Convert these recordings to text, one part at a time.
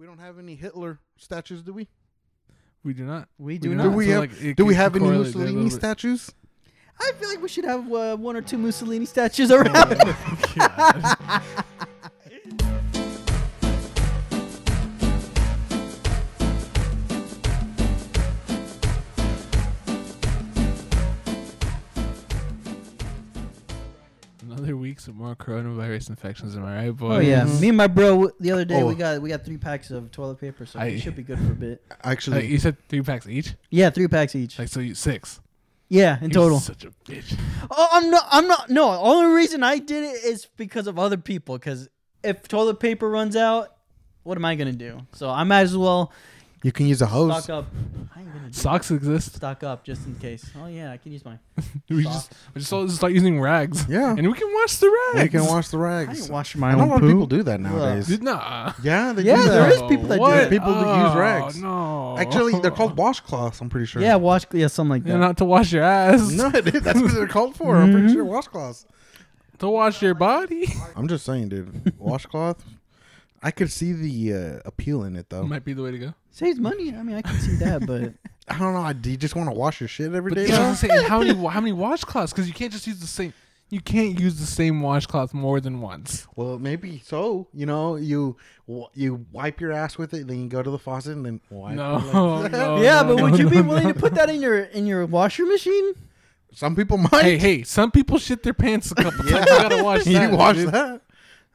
We don't have any Hitler statues, do we? We do not. We do do not. Do we So, have? like, it do we could have any correlate there a Mussolini bit. statues? I feel like we should have uh, one or two Mussolini statues around. God. Some more coronavirus infections. Am I right, boy? oh yeah, me and my bro the other day we Oh. got we got three packs of toilet paper, so I- we should be good for a bit. Actually, Like, you said three packs each. Yeah, three packs each. Like so, you six yeah, in You're total. Such a bitch. Oh, I'm not. I'm not. No, only reason I did it is because of other people. Because if toilet paper runs out, what am I gonna do? So I might as well you can use a hose. stock up. I ain't gonna do Socks exist. stock up just in case. Oh yeah, I can use mine. We Socks. just we just all just start using rags. Yeah, and we can wash the rags. we can wash the I rags. ain't washing I my know a own lot of poo. people do that nowadays. Dude, Nah. Yeah, they Yeah, do that. there is people that do What? that. People that use Oh, rags. No. Actually, they're called washcloths. I'm pretty sure. Yeah, wash. Yeah, something like that. Yeah, not to wash your ass. No, dude, that's what they're called for. I'm pretty Mhm. sure washcloths. To wash your body. I'm just saying, dude. Washcloth. I could see the uh, appeal in it, though. Might be the way to go. Saves money. I mean, I can see that, but I don't know. Do you just want to wash your shit every But day? you know what though? I'm saying? How many how many washcloths? Because you can't just use the same. You can't use the same washcloth more than once. Well, maybe so. You know, you you wipe your ass with it, then you go to the faucet and then wipe. No, like- no. yeah, no, but would no, you be willing no. to put that in your in your washer machine? Some people might. Hey, hey! Some people shit their pants a couple Yeah. times. You gotta wash you wash dude. that.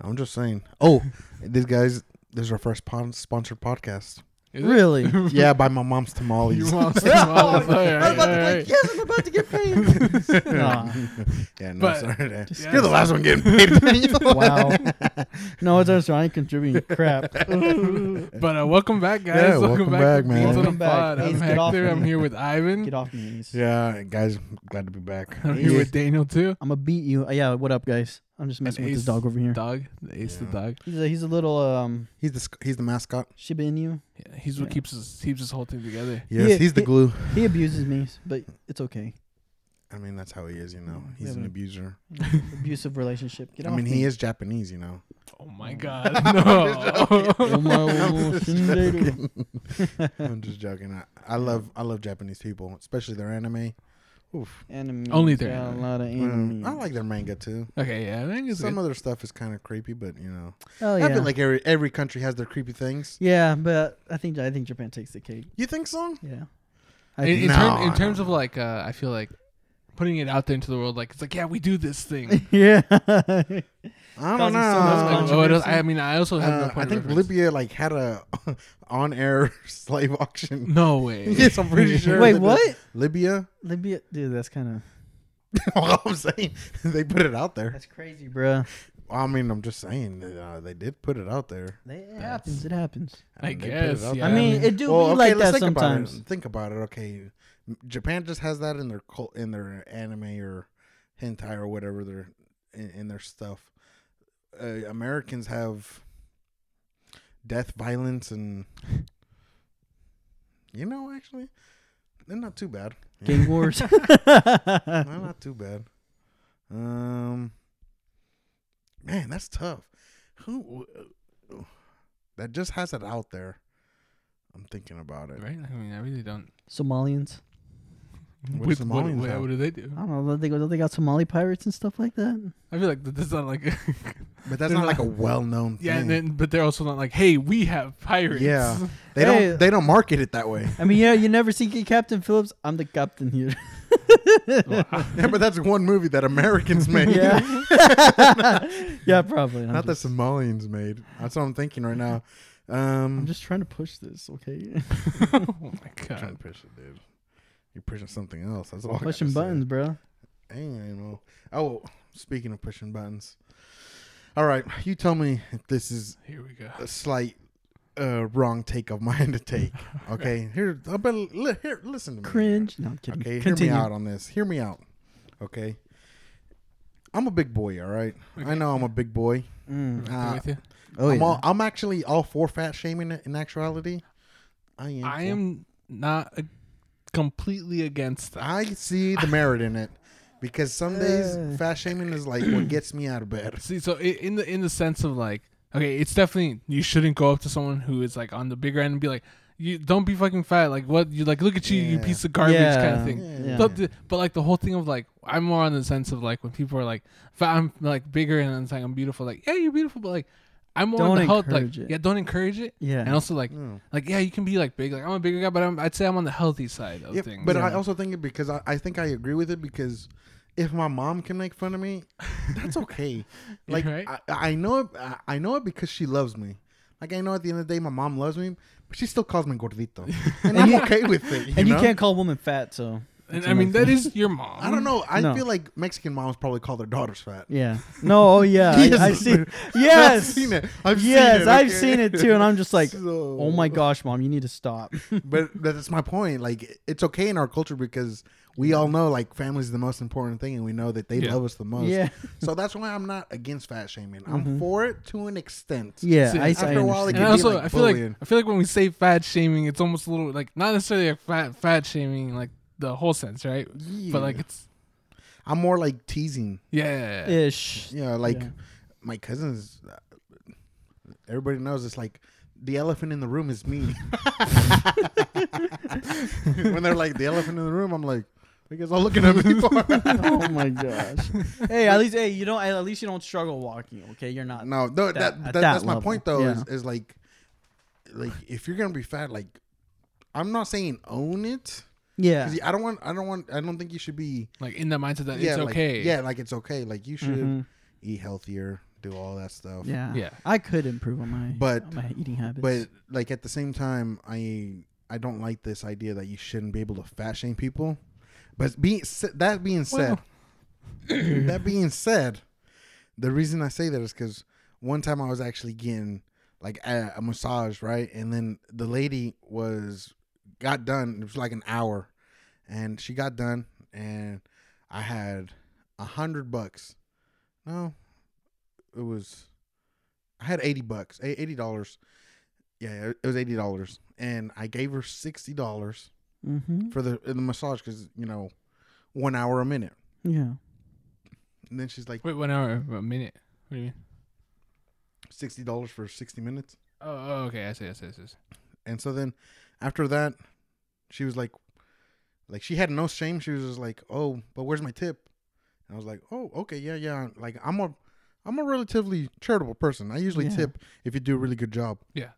I'm just saying. Oh, this guys, this is our first pon- sponsored podcast. Is it? Really? yeah, by my mom's tamales. Your mom's tamales. All right, I was about to all be like, yes, I'm about to get paid. Nah. yeah, no, But- sorry. Yeah. You're the last one getting paid. Daniel. wow. No, it's just I ain't contributing crap. But uh, welcome back, guys. Yeah, welcome, welcome back, back, to man. Beans on the Welcome back. Pod. I'm Ace, get off Hector. me. I'm here with Ivan. Get off me, Ace. yeah, guys, glad to be back. I'm here Ace. with Daniel too. I'm gonna beat you. Uh, yeah, what up, guys? I'm just messing And with this dog over here. Dog, the Ace the Yeah. dog. He's a, he's a little um He's the sc- he's the mascot. Shiba Inu. Yeah, he's what Yeah. keeps us keeps this whole thing together. Yes, Yeah, he's the he- glue. He abuses me, but it's okay. I mean, that's how he is. You know, Yeah, he's an haven't- abuser. Abusive relationship. Get I off mean, me. he is Japanese. You know. Oh my god, Oh my no! God. Shinderu. I'm just joking. I, I love I love Japanese people, especially their anime. Oof. Enemy. Only there. got a lot of Mm, enemies. I like their manga too. okay, yeah, I think Some good. other stuff is kind of creepy, but you know, Oh I yeah. feel like every every country has their creepy things. yeah, but I think I think Japan takes the cake. You think so? Yeah. in, I in, think, No, term- in terms don't of like, uh, I feel like putting it out there into the world, like it's like, yeah, we do this thing. yeah. I don't so much know. Like, controversy. what I mean, I also have no Uh, point I of think reference. Libya like had a on-air slave auction. No way. yes, I'm pretty sure. Wait, they did. what? Libya? Libya, dude, that's kind of All I'm saying, they put it out there. that's crazy, bruh. I mean, I'm just saying that, uh, they did put it out there. They, it happens. It happens. I mean, they put guess, it out yeah. I mean, it do Well, be okay, like let's that think sometimes. About it. Think about it. Okay, M- Japan just has that in their cult, in their anime or hentai or whatever their in, in their stuff. Uh, Americans have death, violence, and you know, actually, they're not too bad. Yeah. Gang wars. They're not too bad. Um, man, that's tough. Who uh, that just has it out there? I'm thinking about it. Right? I mean, I really don't. Somalians. What With- do what, what, what do they do? I don't know. Don't they, don't they got Somali pirates and stuff like that? I feel like that- that's not like. But that's They're not like a well-known thing. yeah, and then but they're also not like, hey, we have pirates. Yeah. they Hey. don't. They don't market it that way. I mean, yeah, you never see Captain Phillips. I'm the captain here. yeah, but that's one movie that Americans made. yeah. yeah, probably. I'm not just, that Somalians made. That's what I'm thinking right now. Um, I'm just trying to push this, okay? oh my I'm trying to push it, dude. You're pushing something else. That's all. Pushing gotta say. buttons, bro. Dang, I know. Oh, speaking of pushing buttons. All right, you tell me if this is Here we go. a slight uh, wrong take of mine to take. Okay, here, I better li- here. Listen to me. Cringe. No, I'm kidding. Okay, Continue. hear me out on this. Hear me out. Okay, I'm a big boy. All right, I know I'm a big boy. Mm. I'm Uh, with you. Oh, I'm, yeah. all, I'm actually all for fat shaming. In actuality, I am. I for- am not uh completely against that. I see the merit in it because some days fat shaming is like what gets me out of bed. See, so i- in the in the sense of like, okay, it's definitely you shouldn't go up to someone who is like on the bigger end and be like, you don't be fucking fat. Like what you like? Look at you, you Yeah. piece of garbage kind of thing. Yeah. But, the, but like the whole thing of like I'm more on the sense of like when people are like fat, I'm like bigger and then it's like I'm beautiful. Like yeah, you're beautiful, but like I'm more on the health. Like it. yeah, don't encourage it. Yeah. And also like Yeah. like yeah, you can be like big. Like I'm a bigger guy, but I'm, I'd say I'm on the healthy side of Yeah, things. but I also think it because I, I think I agree with it because if my mom can make fun of me, that's okay. like Right. I, I know it. I- I know it because she loves me. Like I know at the end of the day, my mom loves me, but she still calls me gordito, and I'm okay with it. You and you can't call a woman fat, so and I mean that is your mom. I don't know. I No. feel like Mexican moms probably call their daughters fat. yeah. No, oh yeah, Yes. I, I've seen. I've Yes, seen it. I've yes, seen it. I've okay? seen it too, and I'm just like, So- oh my gosh, mom, you need to stop. but that's my point. Like it's okay in our culture because we all know like family is the most important thing, and we know that they Yeah. love us the most. yeah, So that's why I'm not against fat shaming. I'm Mhm. for it to an extent. yeah. See, I, after I a while, it And can understand. be also, like I feel like. I feel like when we say fat shaming, it's almost a little like not necessarily a fat fat shaming, like the whole sense, right? But like it's I'm more like teasing. yeah, ish. Yeah, like Yeah. my cousins. uh, Everybody knows it's like the elephant in the room is me. when they're like the elephant in the room, I'm like, you guys all looking at me for? oh my gosh. hey, at least hey, you don't. At least you don't struggle walking. Okay, you're not. no, no, that, That- that, at that's that my point though. Is, is like, like if you're gonna be fat, like, I'm not saying own it. Yeah. 'Cause I don't want. I don't want. I don't think you should be. like in the mindset that yeah, it's like- okay. yeah, like it's okay. Like you should Mhm. eat healthier, do all that stuff. Yeah. Yeah. I could improve on my But- on my eating habits. But like at the same time, I I don't like this idea that you shouldn't be able to fat shame people. But being that being said, that being said, the reason I say that is because one time I was actually getting like a, a massage, right, and then the lady was got done. It was like an hour, and she got done, and I had a hundred bucks. No, it was. I had eighty bucks, eighty dollars. Yeah, it was eighty dollars, and I gave her sixty dollars mm-hmm. for the the massage because you know, one hour a minute. yeah. And then she's like Wait, one hour, a minute. What do you mean? sixty dollars for sixty minutes. Oh, oh, okay. I see. I see. I see. And so then after that, she was like, like she had no shame. She was just like, oh, but where's my tip? And I was like, oh, okay, yeah, yeah. Like I'm a, I'm a relatively charitable person. I usually Yeah. tip if you do a really good job. Yeah.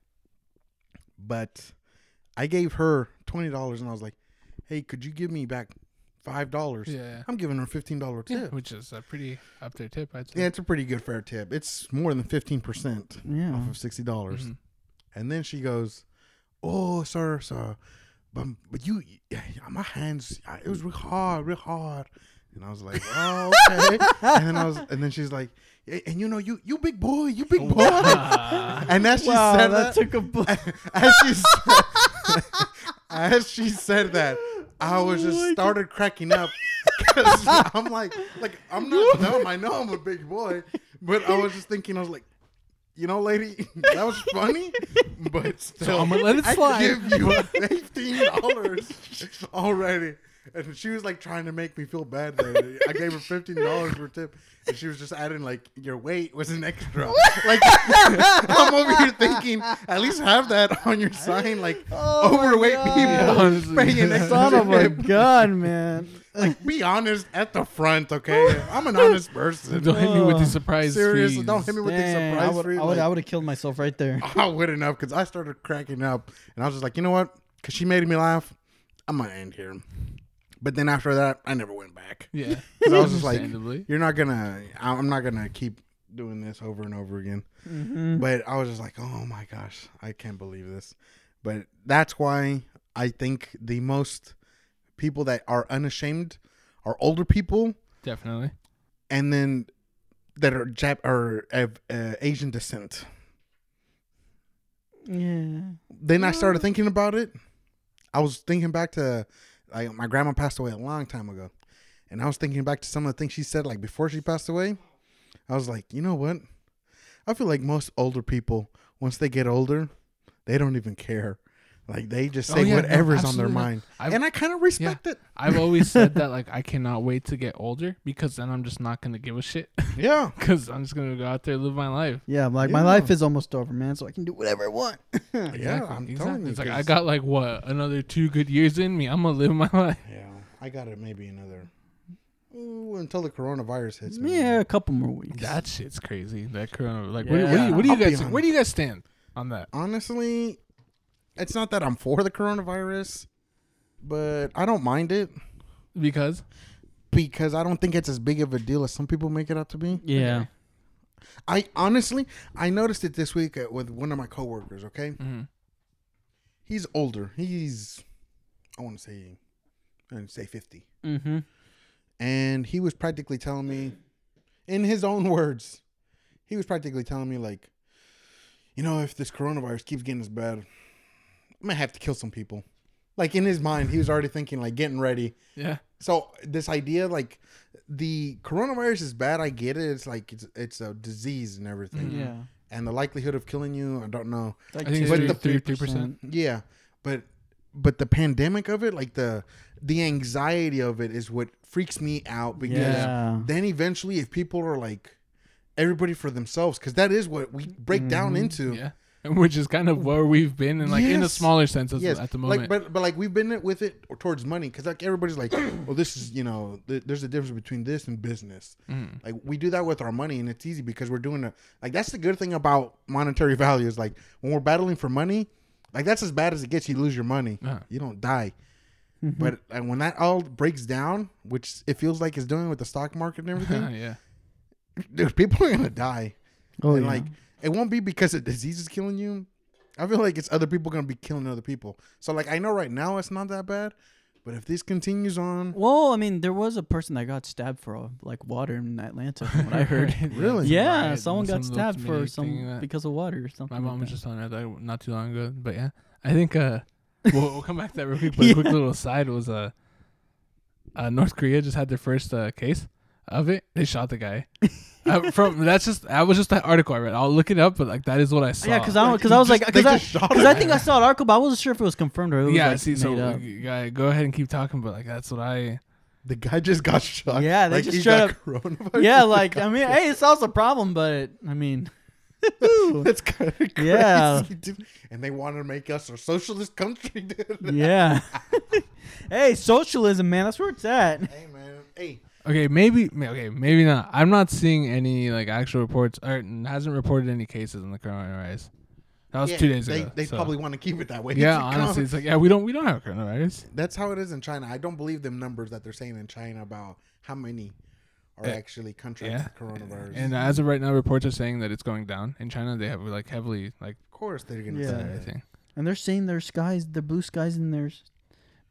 But I gave her twenty dollars, and I was like, hey, could you give me back five dollars? Yeah. I'm giving her fifteen dollar Yeah, tip. which is a pretty up there tip, I'd say. Yeah, it's a pretty good fair tip. It's more than fifteen percent Yeah. off of sixty dollars. Mhm. And then she goes, "Oh, sir, sir, but but you, yeah, my hands, it was real hard, real hard." And I was like, "Oh, okay." and then I was, and then she's like, "Eh, "And you know, you you big boy, you big boy." Wow. and as she wow, said that that, took a bu- as she said, as she said that, I was Oh just started cracking up because I'm like, like I'm not dumb. I know I'm a big boy, but I was just thinking, I was like, you know, lady, that was funny, but still, I'm gonna let it slide. I give you fifteen dollars already. And she was like trying to make me feel bad. I gave her fifteen dollars for a tip, and she was just adding like your weight was an extra. like I'm over here thinking, at least have that on your sign, like Oh overweight people Yeah, paying an extra Son of a gun, man. Like, be honest at the front, okay? I'm an honest person. Don't hit me with these surprise Seriously, fees. don't hit me with these Dang, I surprise would, free. I would, like- I would have killed myself right there. I wouldn't have because I started cracking up and I was just like, you know what? Because she made me laugh, I'm gonna end here. But then after that, I never went back. Yeah. 'Cause I was just like, Understandably. you're not gonna, I'm not gonna keep doing this over and over again. Mm-hmm. But I was just like, oh my gosh, I can't believe this. But that's why I think the most people that are unashamed are older people Definitely. and then that are Jap or of uh, Asian descent. Yeah. then I started thinking about it. I was thinking back to like my grandma passed away a long time ago. And I was thinking back to some of the things she said like before she passed away. I was like, you know what? I feel like most older people, once they get older, they don't even care. Like they just Oh, say yeah, no, whatever's on their mind, I've- and I kind of respect it. I've always said that like I cannot wait to get older because then I'm just not gonna give a shit Yeah, because I'm just gonna go out there and live my life. Yeah, like my life is almost over, man. So I can do whatever I want. yeah. I'm telling you, It's like I got like what another two good years in me. I'm gonna live my life. Yeah, I got it. Maybe another ooh, until the coronavirus hits me. Yeah, a couple more weeks. That shit's crazy. That corona. Like, what, do- what do you, what do you guys? on Where do you guys stand on that? honestly, it's not that I'm for the coronavirus, but I don't mind it Because because I don't think it's as big of a deal as some people make it out to be. yeah. I honestly, I noticed it this week uh, with one of my coworkers. Okay, Mhm. he's older. He's, I want to say, I want to say fifty, Mm-hmm. and he was practically telling me, in his own words, he was practically telling me like, you know, if this coronavirus keeps getting as bad, I'm gonna have to kill some people. Like in his mind, he was already thinking like getting ready. yeah, So this idea, like the coronavirus is bad. I get it. It's like it's it's a disease and everything. Mhm. Yeah. And the likelihood of killing you, I don't know. Like I think But three, three, three percent. Yeah, but but the pandemic of it, like the the anxiety of it, is what freaks me out because Yeah. then eventually, if people are like everybody for themselves, because that is what we break down Mhm. into. Yeah, and which is kind of where we've been, and like in a Yes. smaller sense as, Yes, at the moment. like but but like we've been with it or towards money because like everybody's like, well, this is you know, th- there's a difference between this and business. Mhm. Like we do that with our money, and it's easy because we're doing it. Like that's the good thing about monetary value is like when we're battling for money, like that's as bad as it gets. You lose your money, Uh-huh. you don't die. Mm-hmm. But uh, when that all breaks down, which it feels like it's doing with the stock market and everything, yeah, dude, people are gonna die. Oh and yeah. like it won't be because a disease is killing you. I feel like it's other people gonna be killing other people. So like I know right now it's not that bad, but if this continues on, well, I mean, there was a person that got stabbed for uh, like water in Atlanta, from what I heard. Really? yeah, Right, someone got some stabbed for some because of water or something. My mom like was just telling her that not too long ago, but yeah, I think uh, we'll, we'll come back to that real quick. But a quick Yeah. little aside was uh, uh, North Korea just had their first uh, case of it. They shot the guy. uh, from that's just that was just that article I read. I'll look it up, but like that is what I saw. Yeah, because I Like, because I was like they because I shot because. I think I saw an article, but I wasn't sure if it was confirmed or it was yeah. like see, so made up. you go ahead and keep talking, but like that's what I. the guy just got shot. Yeah, they like just he straight got up- coronavirus. yeah, like I mean, hey, it solves a problem, but I mean, That's kind of crazy. Yeah. dude. And they want to make us a socialist country, dude. yeah. hey, socialism, man, that's where it's at. Hey man, hey. Okay, maybe okay, maybe not. I'm not seeing any like actual reports or hasn't reported any cases in the coronavirus. That was Yeah, two days they, ago. They so- probably want to keep it that way. Yeah, It's like, honestly, it's like yeah, we don't we don't have coronavirus. that's how it is in China. I don't believe them numbers that they're saying in China about how many are Yeah. actually contracted Yeah. coronavirus. And as of right now, reports are saying that it's going down in China. They have like heavily like of course they're gonna Yeah. say done that. everything. And they're saying their skies, the blue skies in their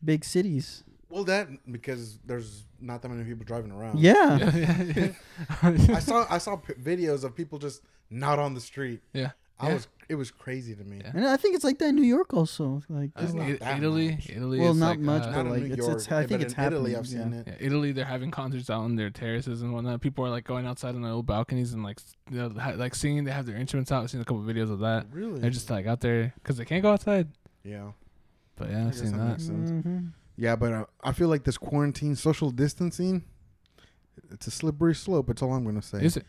big cities. Well, that because there's not that many people driving around. Yeah. Yeah, yeah, I saw I saw p- videos of people just not on the street. yeah. I Yeah. was it was crazy to me. Yeah. And I think it's like that in New York also. Like, Uh, It's not I- Italy, much. Italy. Well, is not like, much, uh, but Not like, it's- York. it's- I yeah, think but it's in Italy. I've seen yeah. it. Yeah, Italy, they're having concerts out on their terraces and whatnot. People are like going outside on their little balconies and like, s- you know, ha- like singing. They have their instruments out. I've seen a couple videos of that. Really? They're just like out there because they can't go outside. yeah. But yeah, I I've seen that that. makes sense. Mhm. Yeah, but uh, I feel like this quarantine, social distancing, it's a slippery slope. That's all I'm gonna say. Is it?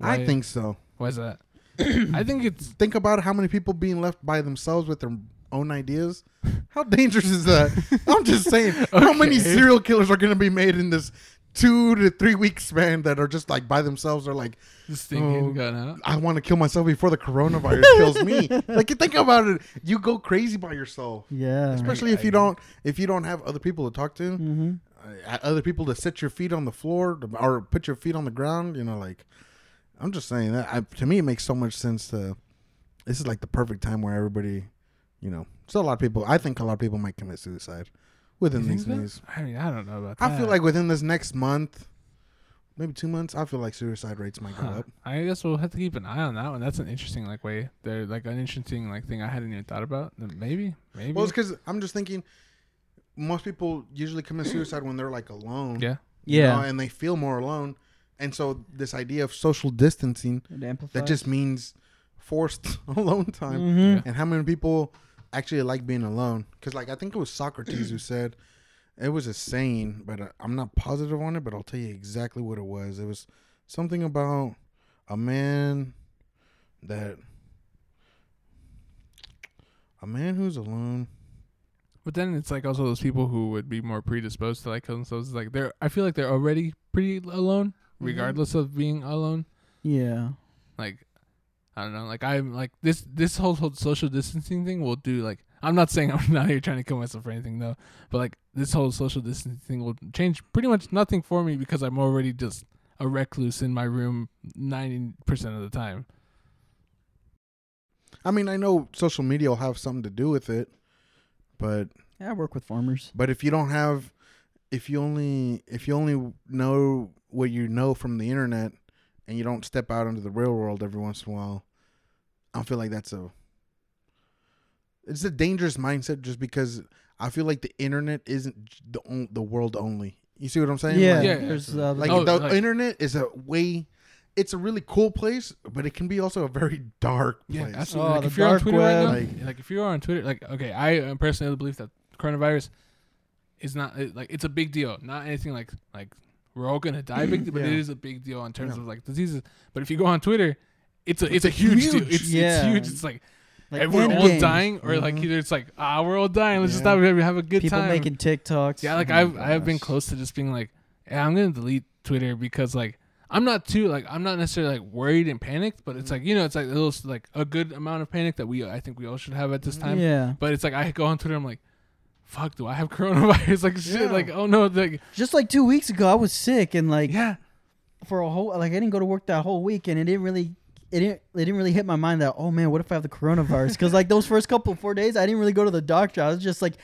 I think so. Why is that? I think it's Think about how many people being left by themselves with their own ideas. How dangerous is that? I'm just saying. How many serial killers are gonna be made in this two to three weeks, span that are just like by themselves? Are like, this thing Oh, ain't got out. I want to kill myself before the coronavirus kills me. Like, you think about it. You go crazy by yourself, Yeah. especially if you don't if you don't have other people to talk to. hmm uh, other people to sit your feet on the floor or put your feet on the ground. You know, like I'm just saying that. I, to me, it makes so much sense to. This is like the perfect time where everybody, you know, still a lot of people. I think a lot of people might commit suicide within You think these so? days. I mean, I don't know about that. I feel like within this next month, maybe two months, I feel like suicide rates might go Huh. up. I guess we'll have to keep an eye on that one. That's an interesting like way. They're like an interesting like thing I hadn't even thought about. Maybe, maybe. Well, it's because I'm just thinking. Most people usually commit suicide when they're like alone. yeah. you Yeah. know, and they feel more alone. And so this idea of social distancing that just means forced alone time. Mhm. Yeah. And how many people actually I like being alone because like I think it was Socrates who said it was a saying, but uh, I'm not positive on it. But I'll tell you exactly what it was. It was something about a man that a man who's alone. But then it's like also those people who would be more predisposed to like kill themselves. Like they're, I feel like they're already pretty alone, regardless of being alone. Yeah. Like, I don't know. Like I'm like this this whole, whole social distancing thing will do. Like I'm not saying I'm not here trying to kill myself or anything though. But like this whole social distancing thing will change pretty much nothing for me because I'm already just a recluse in my room ninety percent of the time. I mean, I know social media will have something to do with it, but Yeah, I work with farmers. but if you don't have, if you only if you only know what you know from the internet, and you don't step out into the real world every once in a while, I feel like that's a it's a dangerous mindset just because I feel like the internet isn't the on, the world only. You see what I'm saying? Yeah, Like, Yeah, there's uh, like Oh, the like- internet is a way. It's a really cool place, but it can be also a very dark place. Yeah, absolutely. Oh, like if you're on dark Twitter right now, web. like, if you're on Twitter, like okay, I uh, personally believe that coronavirus is not like it's a big deal. Not anything like like we're all gonna die big, deal, but it Yeah. is a big deal in terms Yeah. of like diseases. But if you go on Twitter, it's a it's, It's a a huge, deal. It's Yeah. it's huge. It's like, like we're all dying, or like Mhm. either it's like ah we're all dying. Let's just Yeah. have, have a good People time. People making TikToks. Yeah, like Oh I've I've been close to just being like, yeah, I'm gonna delete Twitter because like I'm not too like I'm not necessarily like worried and panicked, but it's Mm-hmm. like you know it's like a little like a good amount of panic that we I think we all should have at this time. Yeah. But it's like I go on Twitter, I'm like, fuck, do I have coronavirus? like shit, Yeah. like oh no, like Just like two weeks ago, I was sick and like yeah, for a whole like I didn't go to work that whole week and it didn't really it didn't it didn't really hit my mind that oh man what if I have the coronavirus? Because like those first couple four days I didn't really go to the doctor. I was just like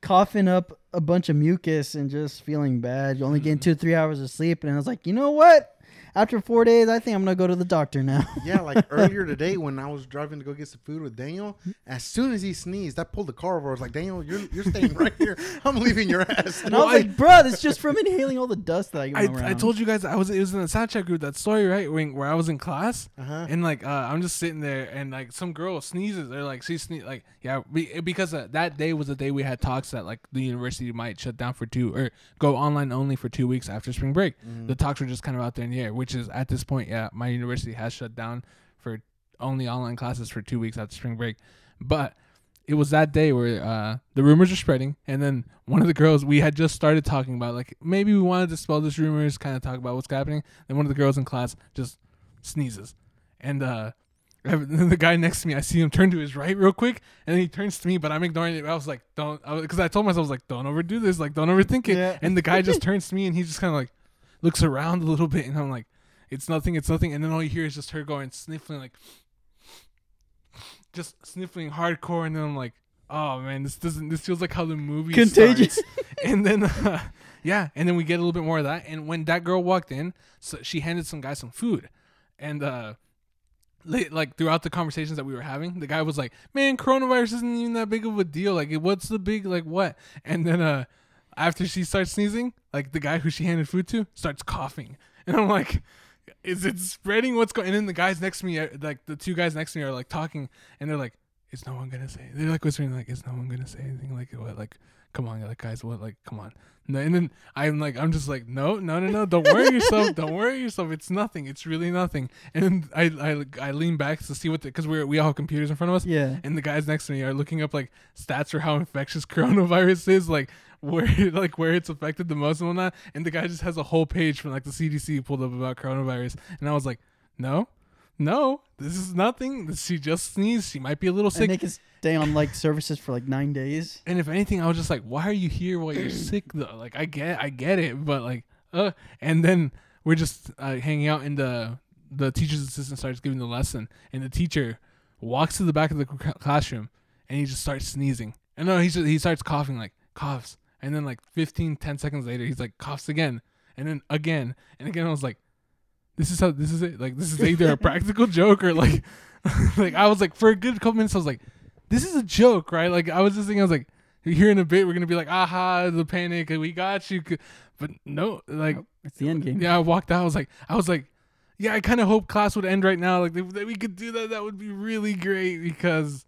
coughing up a bunch of mucus and just feeling bad. Only getting mm. two three hours of sleep and I was like you know what after four days I think I'm gonna go to the doctor now Yeah, like earlier today when I was driving to go get some food with Daniel, as soon as he sneezed, I pulled the car over. I was like, Daniel, you're you're staying right here. I'm leaving your ass. and I was like bro it's just from inhaling all the dust that I I, around I told you guys I was it was in the Snapchat group that story right when where I was in class uh-huh. and like uh, I'm just sitting there and like some girl sneezes or like she sneeze like yeah we, because uh, that day was the day we had talks that like the university might shut down for two or go online only for two weeks after spring break. Mm-hmm. The talks were just kind of out there in the air, which is at this point yeah my university has shut down for only online classes for two weeks after spring break, but it was that day where uh, the rumors were spreading, and then one of the girls we had just started talking about like maybe we wanted to spell this rumors, kind of talk about what's happening. Then one of the girls in class just sneezes, and uh, the guy next to me, I see him turn to his right real quick, and then he turns to me, but I'm ignoring it. I was like, don't, because I, told myself I was like, don't overdo this, like don't overthink it. Yeah. And the guy just turns to me, and he just kind of like looks around a little bit, and I'm like, it's nothing, it's nothing. And then all you hear is just her going sniffling like just sniffling hardcore, and then I'm like, oh man, this doesn't. This feels like how the movie is. Contagious. and then, uh, yeah, and then we get a little bit more of that. And when that girl walked in, so she handed some guy some food, and uh, like throughout the conversations that we were having, the guy was like, "Man, coronavirus isn't even that big of a deal. Like, what's the big like what?" And then uh, after she starts sneezing, like the guy who she handed food to starts coughing, and I'm like. Is it spreading? What's going? And then the guys next to me, are, like the two guys next to me, are like talking, and they're like, "Is no one gonna say?" They're like whispering, like, "Is no one gonna say anything?" Like, what? Like, come on, like guys, what? Like, come on. No, and then I'm like, I'm just like, no, no, no, no. Don't worry yourself. Don't worry yourself. It's nothing. It's really nothing. And I, I, I lean back to see what the, because we're we all have computers in front of us, yeah and the guys next to me are looking up like stats for how infectious coronavirus is, like where like where it's affected the most and whatnot. And the guy just has a whole page from like the CDC pulled up about coronavirus, and I was like, no, no, this is nothing. She just sneezed. She might be a little sick. and they can stay on like services for like nine days And if anything, I was just like, why are you here while you're sick though? Like I get I get it, but like uh and then we're just uh, hanging out and the the teacher's assistant starts giving the lesson and the teacher walks to the back of the classroom and he just starts sneezing. And no, he just, he starts coughing like coughs. And then like 15 10 seconds later he's like coughs again and then again and again I was like this is how this is it. Like this is either a practical joke or like like I was like for a good couple minutes I was like this is a joke, right? Like I was just thinking, I was like, here in a bit, we're gonna be like, aha, the panic, we got you. But no, like, it's the end game yeah, I walked out. I was like, I was like, yeah, I kind of hope class would end right now. Like, if we could do that, that would be really great because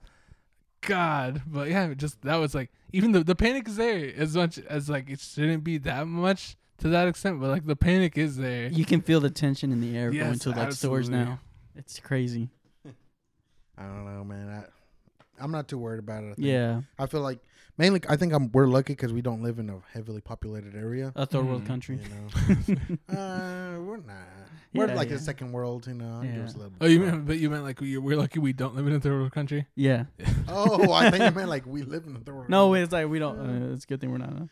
God, but yeah, just that was like even the the panic is there as much as like it shouldn't be that much to that extent, but like the panic is there. You can feel the tension in the air going to like stores now. It's crazy. I don't know, man. I, I'm not too worried about it. I think. Yeah, I feel like mainly I think I'm we're lucky because we don't live in a heavily populated area. a third world Mhm. country. You know, uh, we're not. We're Yeah, like yeah. a second world. You know, Yeah. us a little. Oh, you bit. meant, but you meant like we, we're lucky we don't live in a third world country. Yeah. Oh, I think you meant like we live in a third world. No, country. it's like we don't. Uh, it's a good thing we're not a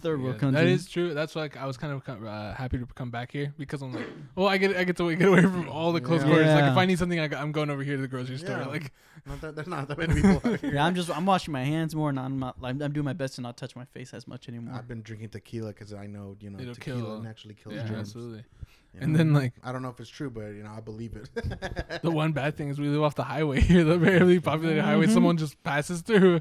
third world Yeah, country. That is true. That's why like, I was kind of uh, happy to come back here because I'm like, well, I get I get to get away from all the close Yeah. quarters. Like if I need something, I, go- I'm going over here to the grocery store. Yeah. Like Not that, there's not that many people out here. Yeah, I'm just I'm washing my hands more, and I'm not. Like, I'm doing my best to not touch my face as much anymore. I've been drinking tequila because I know you know It'll tequila kill- naturally kills yeah, germs. absolutely. You And then like I don't know if it's true, but you know I believe it. the one bad thing is we live off the highway here, the barely populated highway. Mhm. Someone just passes through,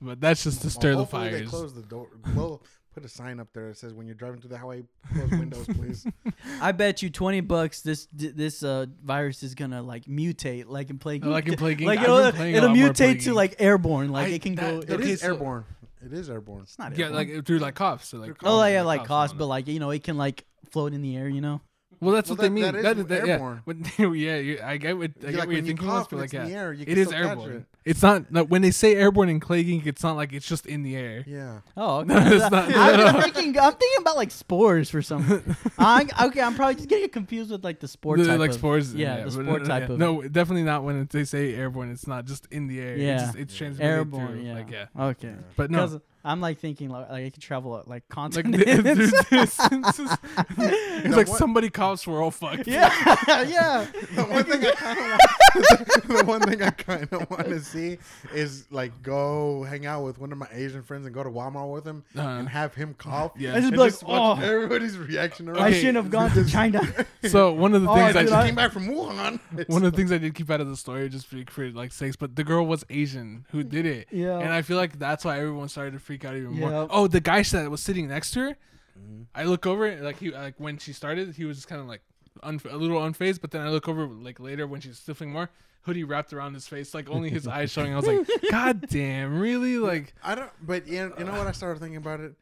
but that's just to Well, stir the hopefully They close the door. Well, put a sign up there that says when you're driving through the highway, close windows, please. I bet you twenty bucks this this uh virus is gonna like mutate like in plague. Like in Plague like I've it'll, been playing a it'll mutate to like airborne. Like I- it can that- go. It Okay, so- airborne. It is airborne. It's not Yeah, airborne. like through like coughs. So, like oh coughs, yeah, like coughs cost, but like you know it can like float in the air. You know. Well, that's Well, what they mean. that is That is that, yeah. airborne. When, yeah, you, I get what I get like, what you're thinking. cough but like it's yeah, air, you it is airborne. it. It's not no, when they say airborne in Plague Inc. It's not like it's just in the air. Yeah. Oh, okay. No, it's not- I'm no. thinking. I'm thinking about like spores for some. I, okay, I'm probably just getting confused with like the sport The- type like of, spores. Yeah, the but sport no, uh, type yeah. of. No, definitely not when they say airborne. It's not just in the air. Yeah. it's, just, it's transmitted airborne. through, Yeah. Like yeah, Okay. but no. I'm like thinking like, like I could travel uh, like Like continents. through distances. it's know like what? somebody coughs, we're all fucked. yeah, yeah. The one thing I kind of want, the one thing I kind of want to see is like go hang out with one of my Asian friends and go to Walmart with him Uh-huh. and have him cough. Yeah. I just And be like, just watch oh, everybody's reaction around. I Okay. shouldn't have gone to China. So one of the Oh, things dude, I I- came back from Wuhan. one of the things I did keep out of the story just for, for like sakes, but the girl was Asian who did it. Yeah. And I feel like that's why everyone started to freak out even more. Yep. Oh, the guy that was sitting next to her, Mhm. I look over like he like when she started, he was just kind of like unf- a little unfazed, but then I look over like later when she's sniffling more, hoodie wrapped around his face, like only his eyes showing. I was like, God damn, really? Like I don't. But you know, you know what? I started thinking about it.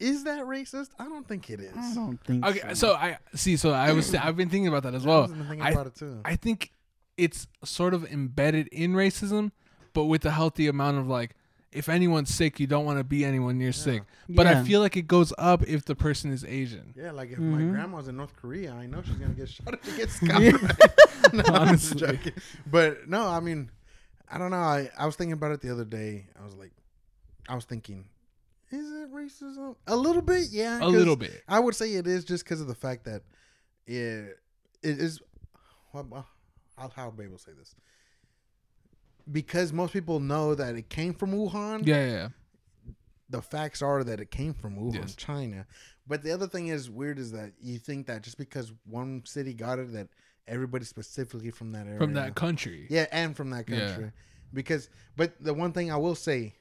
Is that racist? I don't think it is. I don't think. okay, so. so I see. So I was I've been thinking about that as I well. was thinking I- about it too. I think it's sort of embedded in racism, but with a healthy amount of like, if anyone's sick, you don't want to be anyone near sick. But I feel like it goes up if the person is Asian. yeah, like if my Mhm. grandma's in North Korea, I know she's gonna get shot if she gets Yeah. scot. no, I'm just joking. But no, I mean, I don't know. I, I was thinking about it the other day. I was like, I was thinking, is it racism? A little bit, yeah. A little bit. I would say it is just because of the fact that it, it is. Well, well, how how would I be able to say this? Because most people know that it came from Wuhan. Yeah, yeah, yeah. The facts are that it came from Wuhan, Yes. China. But the other thing is weird is that you think that just because one city got it, that everybody specifically from that area, From that country. yeah, and from that Yeah. country. Because, but the one thing I will say,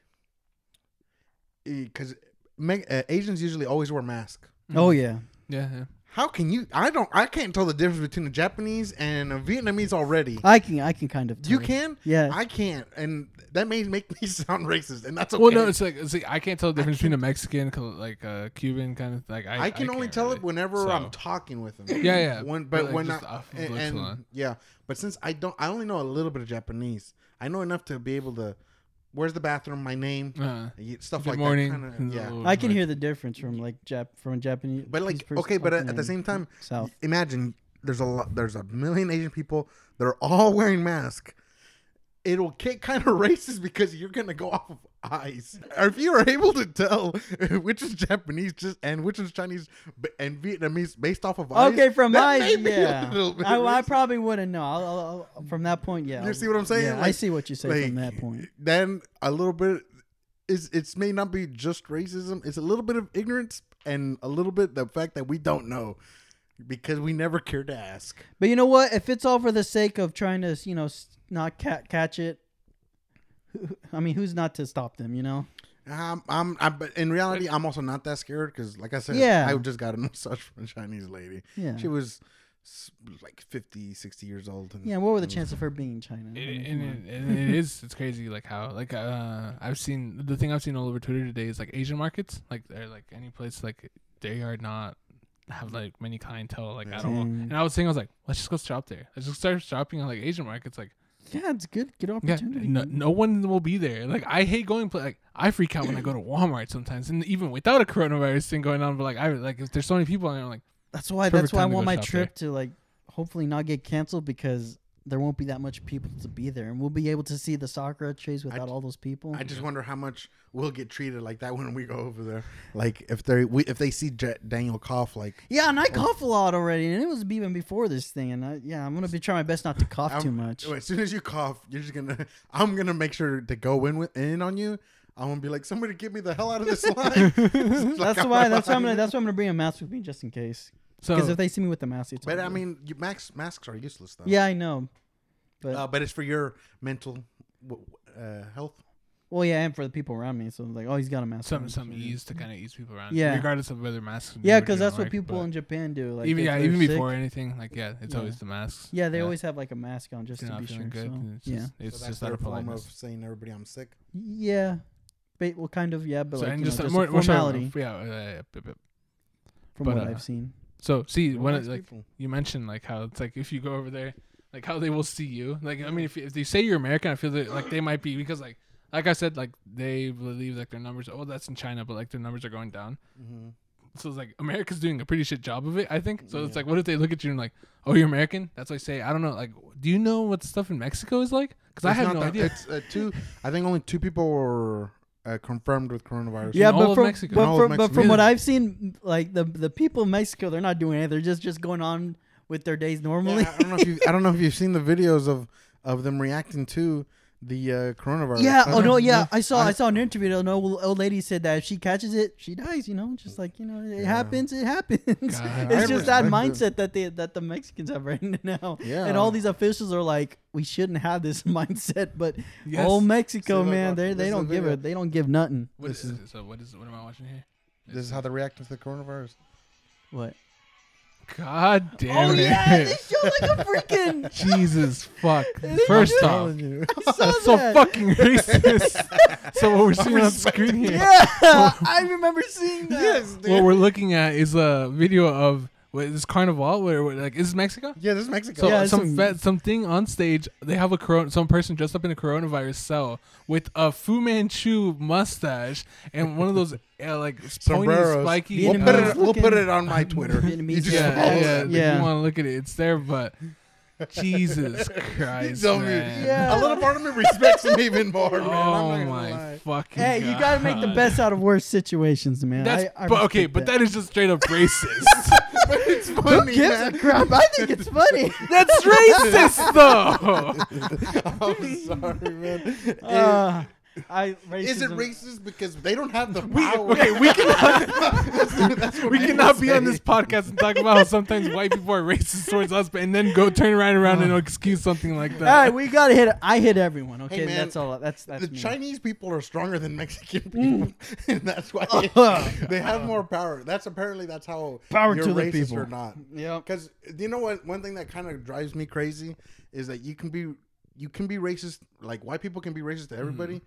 because uh, Asians usually always wear masks. Oh yeah. Yeah, yeah. How can you? I don't. I can't tell the difference between a Japanese and a Vietnamese already. I can. I can kind of. You can. Yeah. I can't, and that may make me sound racist, and that's okay. Well, no, it's like it's like I can't tell the difference between a Mexican, like a Cuban kind of like. I, I can only tell really. it whenever So- I'm talking with them. Yeah, yeah. When, But, but like, when just I, off of and, and- yeah, but since I don't, I only know a little bit of Japanese. I know enough to be able to. Where's the bathroom? My name, Uh, stuff good like morning. that. Kinda, yeah. I can hear the difference from like Jap from Japanese. But like, okay, but at, the same time, South. imagine there's a lot, there's a million Asian people that are all wearing masks. It'll get kind of racist because you're gonna go off of eyes. If you are able to tell which is Japanese just and which is Chinese and Vietnamese based off of eyes. Okay, from eyes, may be a yeah. I, I probably wouldn't know. I'll, I'll, I'll- from that point, yeah. You see what I'm saying? Yeah, I see what you say from that point. Then a little bit is it's may not be just racism. It's a little bit of ignorance and a little bit the fact that we don't know because we never cared to ask. But you know what? If it's all for the sake of trying to, you know, not ca- catch it, I mean, who's not to stop them? You know? Um, I'm, I'm, but in reality, I'm also not that scared because, like I said, Yeah. I just got a massage from a Chinese lady. Yeah. She was like 50, 60 years old. And Yeah, what were the chances of her being in China? I It, mean, and, it, and it is it's crazy like how like uh I've seen the thing I've seen all over Twitter today is like Asian markets like they're like any place like they are not have like many clientele like at all. And I was saying I was like let's just go shop there. Let's just start shopping on like Asian markets like yeah, it's good. Good yeah opportunity. no, no one will be there. Like I hate going like I freak out when I go to Walmart sometimes and even without a coronavirus thing going on but like I like if there's so many people in there I'm like That's why. That's why I want my trip to like hopefully not get canceled because there won't be that much people to be there, and we'll be able to see the Sakura trees without j- all those people. I just wonder how much we'll get treated like that when we go over there. Like if they we, if they see J- Daniel cough, like yeah, and I cough a lot already, and it was even before this thing. And I, yeah, I'm gonna be trying my best not to cough I'm- too much. as soon as you cough, you're just gonna. I'm gonna make sure to go in with in on you. I'm gonna be like, somebody get me the hell out of this line. Like, that's I'm why. That's why I'm gonna. That's why I'm gonna bring a mask with me just in case. So Because if they see me with the mask, it's But all I mean, you, masks masks are useless though. yeah, I know. But Uh, but it's for your mental uh, health. well, yeah, and for the people around me, so like, oh, he's got a mask. some on, some so- ease to kind of ease people around Yeah. regardless of whether masks Yeah, because that's what work, people in Japan do. Like even yeah, even sick- before anything, like yeah, it's Yeah. always the masks. Yeah, they always have like a mask on just to you're be sure. good. so, It's yeah, just, it's so that's just out their of form of politeness. saying everybody I'm sick. yeah. Ba- well, kind of, yeah, but So like and you know, just, just, more, a more formality yeah. uh, bip, bip. from but, what uh, I've seen. So see, when nice it, like people. you mentioned, like how it's like if you go over there, like how they will see you. Like I mean, if if they say you're American, I feel that like they might be because like like I said, like they believe like their numbers. Oh, that's in China, but like their numbers are going down. Mhm. So it's like America's doing a pretty shit job of it, I think. So it's like, what if they look at you and like, oh, you're American? That's what I say. I don't know. Like, do you know what stuff in Mexico is like? Because I had no that- idea. It's uh, two. I think only two people were uh, confirmed with coronavirus. Yeah, all but of from, Mexico. but In all from, but Mexico. from what I've seen, like the the people in Mexico, they're not doing anything. They're just just going on with their days normally. Yeah, I don't know if you. I don't know if you've seen the videos of of them reacting to the uh, coronavirus. Yeah. I Oh no. Yeah. I saw. I, I- saw an interview. An old, old lady said that if she catches it, she dies. You know, just like you know, it Yeah. happens. It happens. God, it's I just that respect mindset that they that the Mexicans have right now. Yeah. And all these officials are like, we shouldn't have this mindset, but Yes. oh See, Mexico, look, man, they they don't the give video. it. They don't give nothing. What This is, is- so? What is? What am I watching here? This is how they react to the coronavirus. What? God oh, damn oh it! yeah, they show like a freaking. Jesus fuck! First off, you. I saw that's so that. fucking racist. so what we're seeing on screen here, Yeah, I remember seeing that. yes, what we're looking at is a video of what is this Carnival? Where, where like is this Mexico? yeah, this is Mexico. So Yeah, some some- vet, something on stage. They have a corona, some person dressed up in a coronavirus cell with a Fu Manchu mustache and one of those uh, like pointy, Sombreros. spiky. We'll Vietnamese put it. We'll put it on my Twitter. You just yeah, follow yeah. If Yeah. you want to look at it, it's there. But Jesus Christ, tell me. man. Yeah. A little part of me respects him even more, man. I'm not Oh gonna my lie. fucking! Hey, you gotta make the God. best out of worst situations, man. That's I, I but okay, respect but that is just straight up racist. but it's Who gives man. a crap? I think it's funny. That's racist, though. I'm sorry, man. Uh, I is it racist because they don't have the We, power? okay, we cannot. That's what we cannot be on this podcast and talk about how sometimes white people are racist towards us, but and then go turn around around and excuse something like that. right, we gotta hit. I hit everyone. Okay, man, that's all. That's that's the me. Chinese people are stronger than Mexican people, and that's why Uh. they have more power. That's apparently that's how Power you're to the people. or not. Yep. Because you know what? One thing that kind of drives me crazy is that you can be you can be racist. Like white people can be racist to everybody,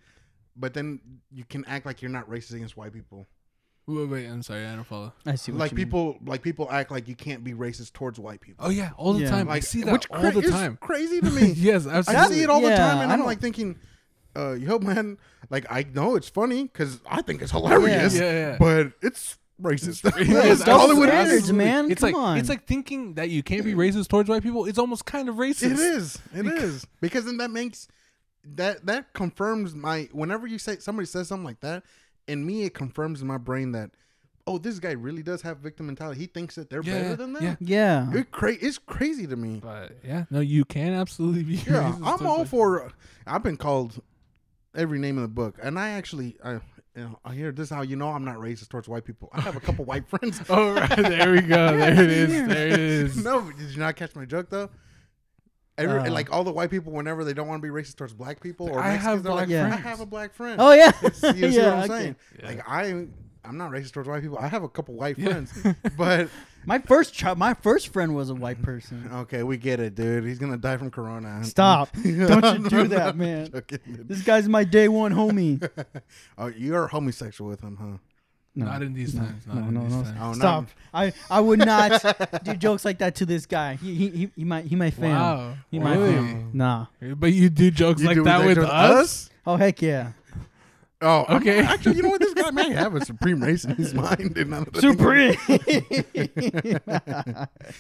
but then you can act like you're not racist against white people. Wait, wait, I'm sorry, I don't follow. I see. What like you mean. people, like people act like you can't be racist towards white people. Oh yeah, all the Yeah. time. I Like see that which all cra- the is time. Crazy to me. yes, I see it all the Yeah, time, and I I'm don't- like thinking, uh, yo, man, like I know it's funny because I think it's hilarious, Yeah, yeah. but it's racist. Yeah, That's it's all double it standards, is. man. It's Come like on. it's like thinking that you can't be racist towards white people. It's almost kind of racist. It is. It is because then that makes that that confirms my whenever you say somebody says something like that, in me it confirms in my brain that oh this guy really does have victim mentality. He thinks that they're Yeah, better than that. yeah. yeah. It cra- it's crazy to me. But yeah, no, you can absolutely be. Yeah, I'm all for. I've been called every name in the book, and I actually I. You know, I hear this is how you know I'm not racist towards white people. I have a couple white friends. Oh right, there we go. There it is. There it is. no, did you not catch my joke though? Every, Uh. like all the white people, whenever they don't want to be racist towards black people or I have Mexicans, they're like, black I have a black friend. Oh yeah. you see yeah. what I'm okay. saying? Yeah. Like I, I'm not racist towards white people. I have a couple white Yeah. friends, but My first child, my first friend was a white person. okay, we get it, dude. He's gonna die from corona. Stop! Don't you do that, man. Joking. This guy's my day one homie. oh, you're homosexual with him, huh? No, Not in these no, times. Not no, in no, these no. times. Oh, Stop! no. I I would not do jokes like that to this guy. He he he, he might he might fail. Wow. He might Really? fail. Nah. But you do jokes You like do that with us? Oh heck yeah. Oh, Okay. okay. Actually, you know what? This guy may have a supreme race in his mind. and now that I Supreme.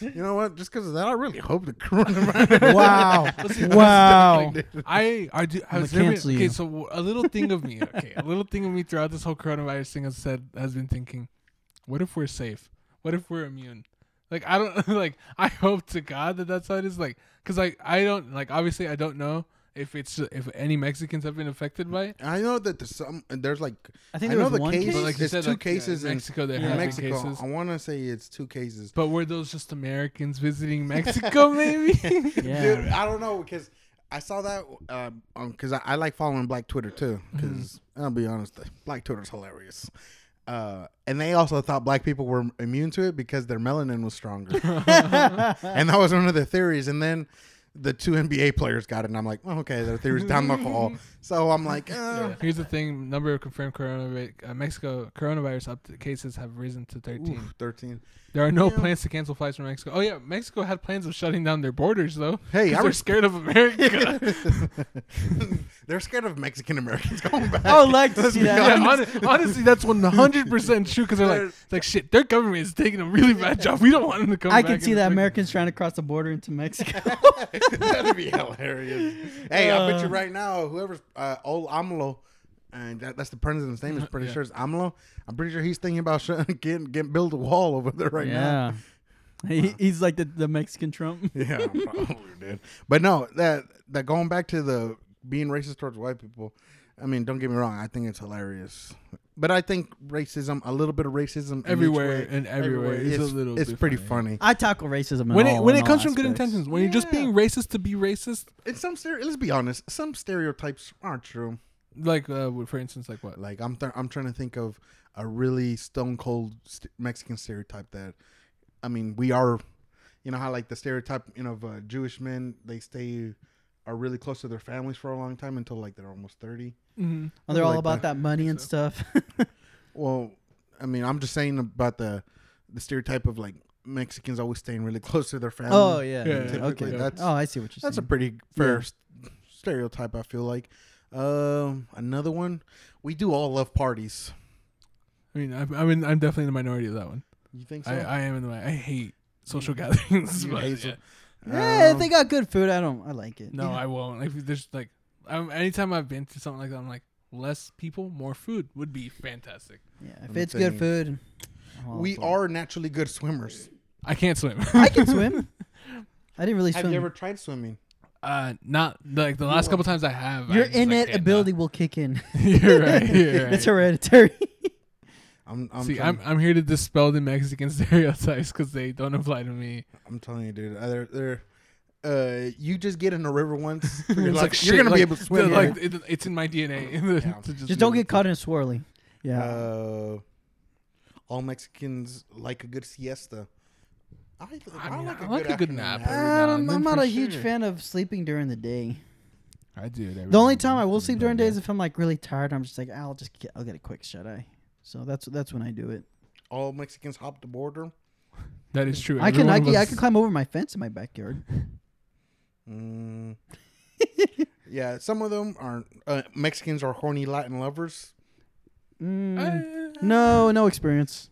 You know what? Just because of that, I really hope the coronavirus. wow. wow. I I do. I'ma there cancel okay, you. so a little thing of me. Okay, a little thing of me throughout this whole coronavirus thing has said has been thinking, what if we're safe? What if we're immune? Like I don't like. I hope to God that that's how it is. Like, cause like I don't like. Obviously, I don't know if it's if any Mexicans have been affected by it. I know that there's some. There's like I think I there know was the one case- case. But like you It's said, two like, cases in in- Mexico, there in have been Mexico. cases. I want to say it's two cases. But were those just Americans visiting Mexico? Maybe. Yeah. Dude, I don't know because I saw that because I, I like following Black Twitter too. Mm-hmm. Because I'll be honest, Black Twitter's hilarious. Uh, and they also thought black people were immune to it because their melanin was stronger, and that was one of the theories. And then the two NBA players got it, and I'm like, oh, okay, their theories down the hall. So I'm like, uh, Yeah. Here's the thing: number of confirmed coronavirus, uh, Mexico coronavirus up cases have risen to 13. oof, thirteen. There are no Yeah. plans to cancel flights from Mexico. Oh yeah, Mexico had plans of shutting down their borders though. Hey, I they're scared of America. They're scared of Mexican Americans going back. I would like to see that. yeah, honest. hon- honestly, that's one hundred percent true. Because they're like, it's like shit. Their government is taking a really bad job. We don't want them to come. I back can see and that Americans trying to cross the border into Mexico. That'd be hilarious. Hey, I bet you Uh. right now, whoever's uh, old AMLO, and that, that's the president's name. Is pretty Yeah. sure it's AMLO. I'm pretty sure he's thinking about sh- getting getting build a wall over there right now. yeah. He, he's like the, the Mexican Trump. Yeah, probably dude. But no, that that going back to the being racist towards white people. I mean, don't get me wrong. I think it's hilarious. But I think racism, a little bit of racism everywhere way, and everywhere, is it's, a little. It's bit pretty funny. funny. I tackle racism in When it when in it comes from good intentions, when you're just being racist to be racist, And some stere- let's be honest, some stereotypes aren't true. Like uh, for instance, like what? Like I'm th- I'm trying to think of a really stone cold st- Mexican stereotype that I mean we are you know how like the stereotype you know of uh, Jewish men they stay are really close to their families for a long time until like they're almost 30. Mm-hmm. Oh, they're all like about that. that, money and so. stuff. Well, I mean I'm just saying about the the stereotype of like Mexicans always staying really close to their family. oh yeah. Yeah, yeah, okay. that's- oh, I see what you're That's a pretty fair Yeah. s- stereotype I feel like. Um another one, we do all love parties. I mean, I'm, I'm, in, I'm definitely in the minority of that one. You think so? I, I am in the. I hate social gatherings. You but hate yeah. yeah, if Um, they got good food. I don't. I like it. No, Yeah. I won't. Like, there's like, I'm, anytime I've been to something like that, I'm like, less people, more food would be fantastic. Yeah, if I'm it's saying- good food. I'm all we for it. are naturally good swimmers. I can't swim. I can swim. I didn't really Have swim. you ever tried swimming? Uh, not like the You last are- couple times I have. Your I just, like, innate can't ability will kick in. you're right. You're right. it's hereditary. I'm I'm See, I'm I'm here to dispel the Mexican stereotypes because they don't apply to me. I'm telling you, dude. Uh, they're, they're uh, you just get in the river once, for your It's life, like you're shit, gonna like, be able to swim. the- like it, it's in my DNA. Yeah. to Just don't be get caught in a swirly. Yeah. Uh, all Mexicans like a good siesta. I, I, I mean, like, I a like good a good nap. nap. every I'm, I'm not for a huge sure. fan of sleeping during the day. I do it. every The only now time I will sleep during Yeah. days is if I'm like really tired. I'm just like, I'll just get, I'll get a quick shut eye. So that's that's when I do it. All Mexicans hop the border. That is true. I Every can I one of can, I can climb over my fence in my backyard. Mm. yeah, some of them aren't. Uh, Mexicans are horny Latin lovers. Mm, Uh, no, no experience.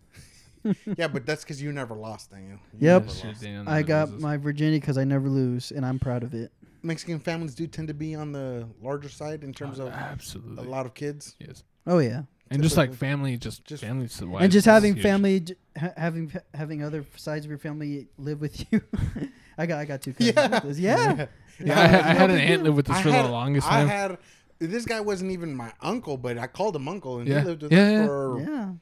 yeah, but that's because you never lost, Daniel. You Yep. lost. Daniel I got loses. my virginity because I never lose, and I'm proud of it. Mexican families do tend to be on the larger side in terms Uh, of a lot of kids. yes, Oh yeah, and just like family, just, Just- family, and just having family, j- having having other sides of your family live with you. I got I got two cousins. Yeah. like this. yeah. Yeah, I, I had an aunt live with us for had- the longest time. I time. had this guy wasn't even my uncle, but I called him uncle, and Yeah. he lived with Yeah, us yeah. for yeah.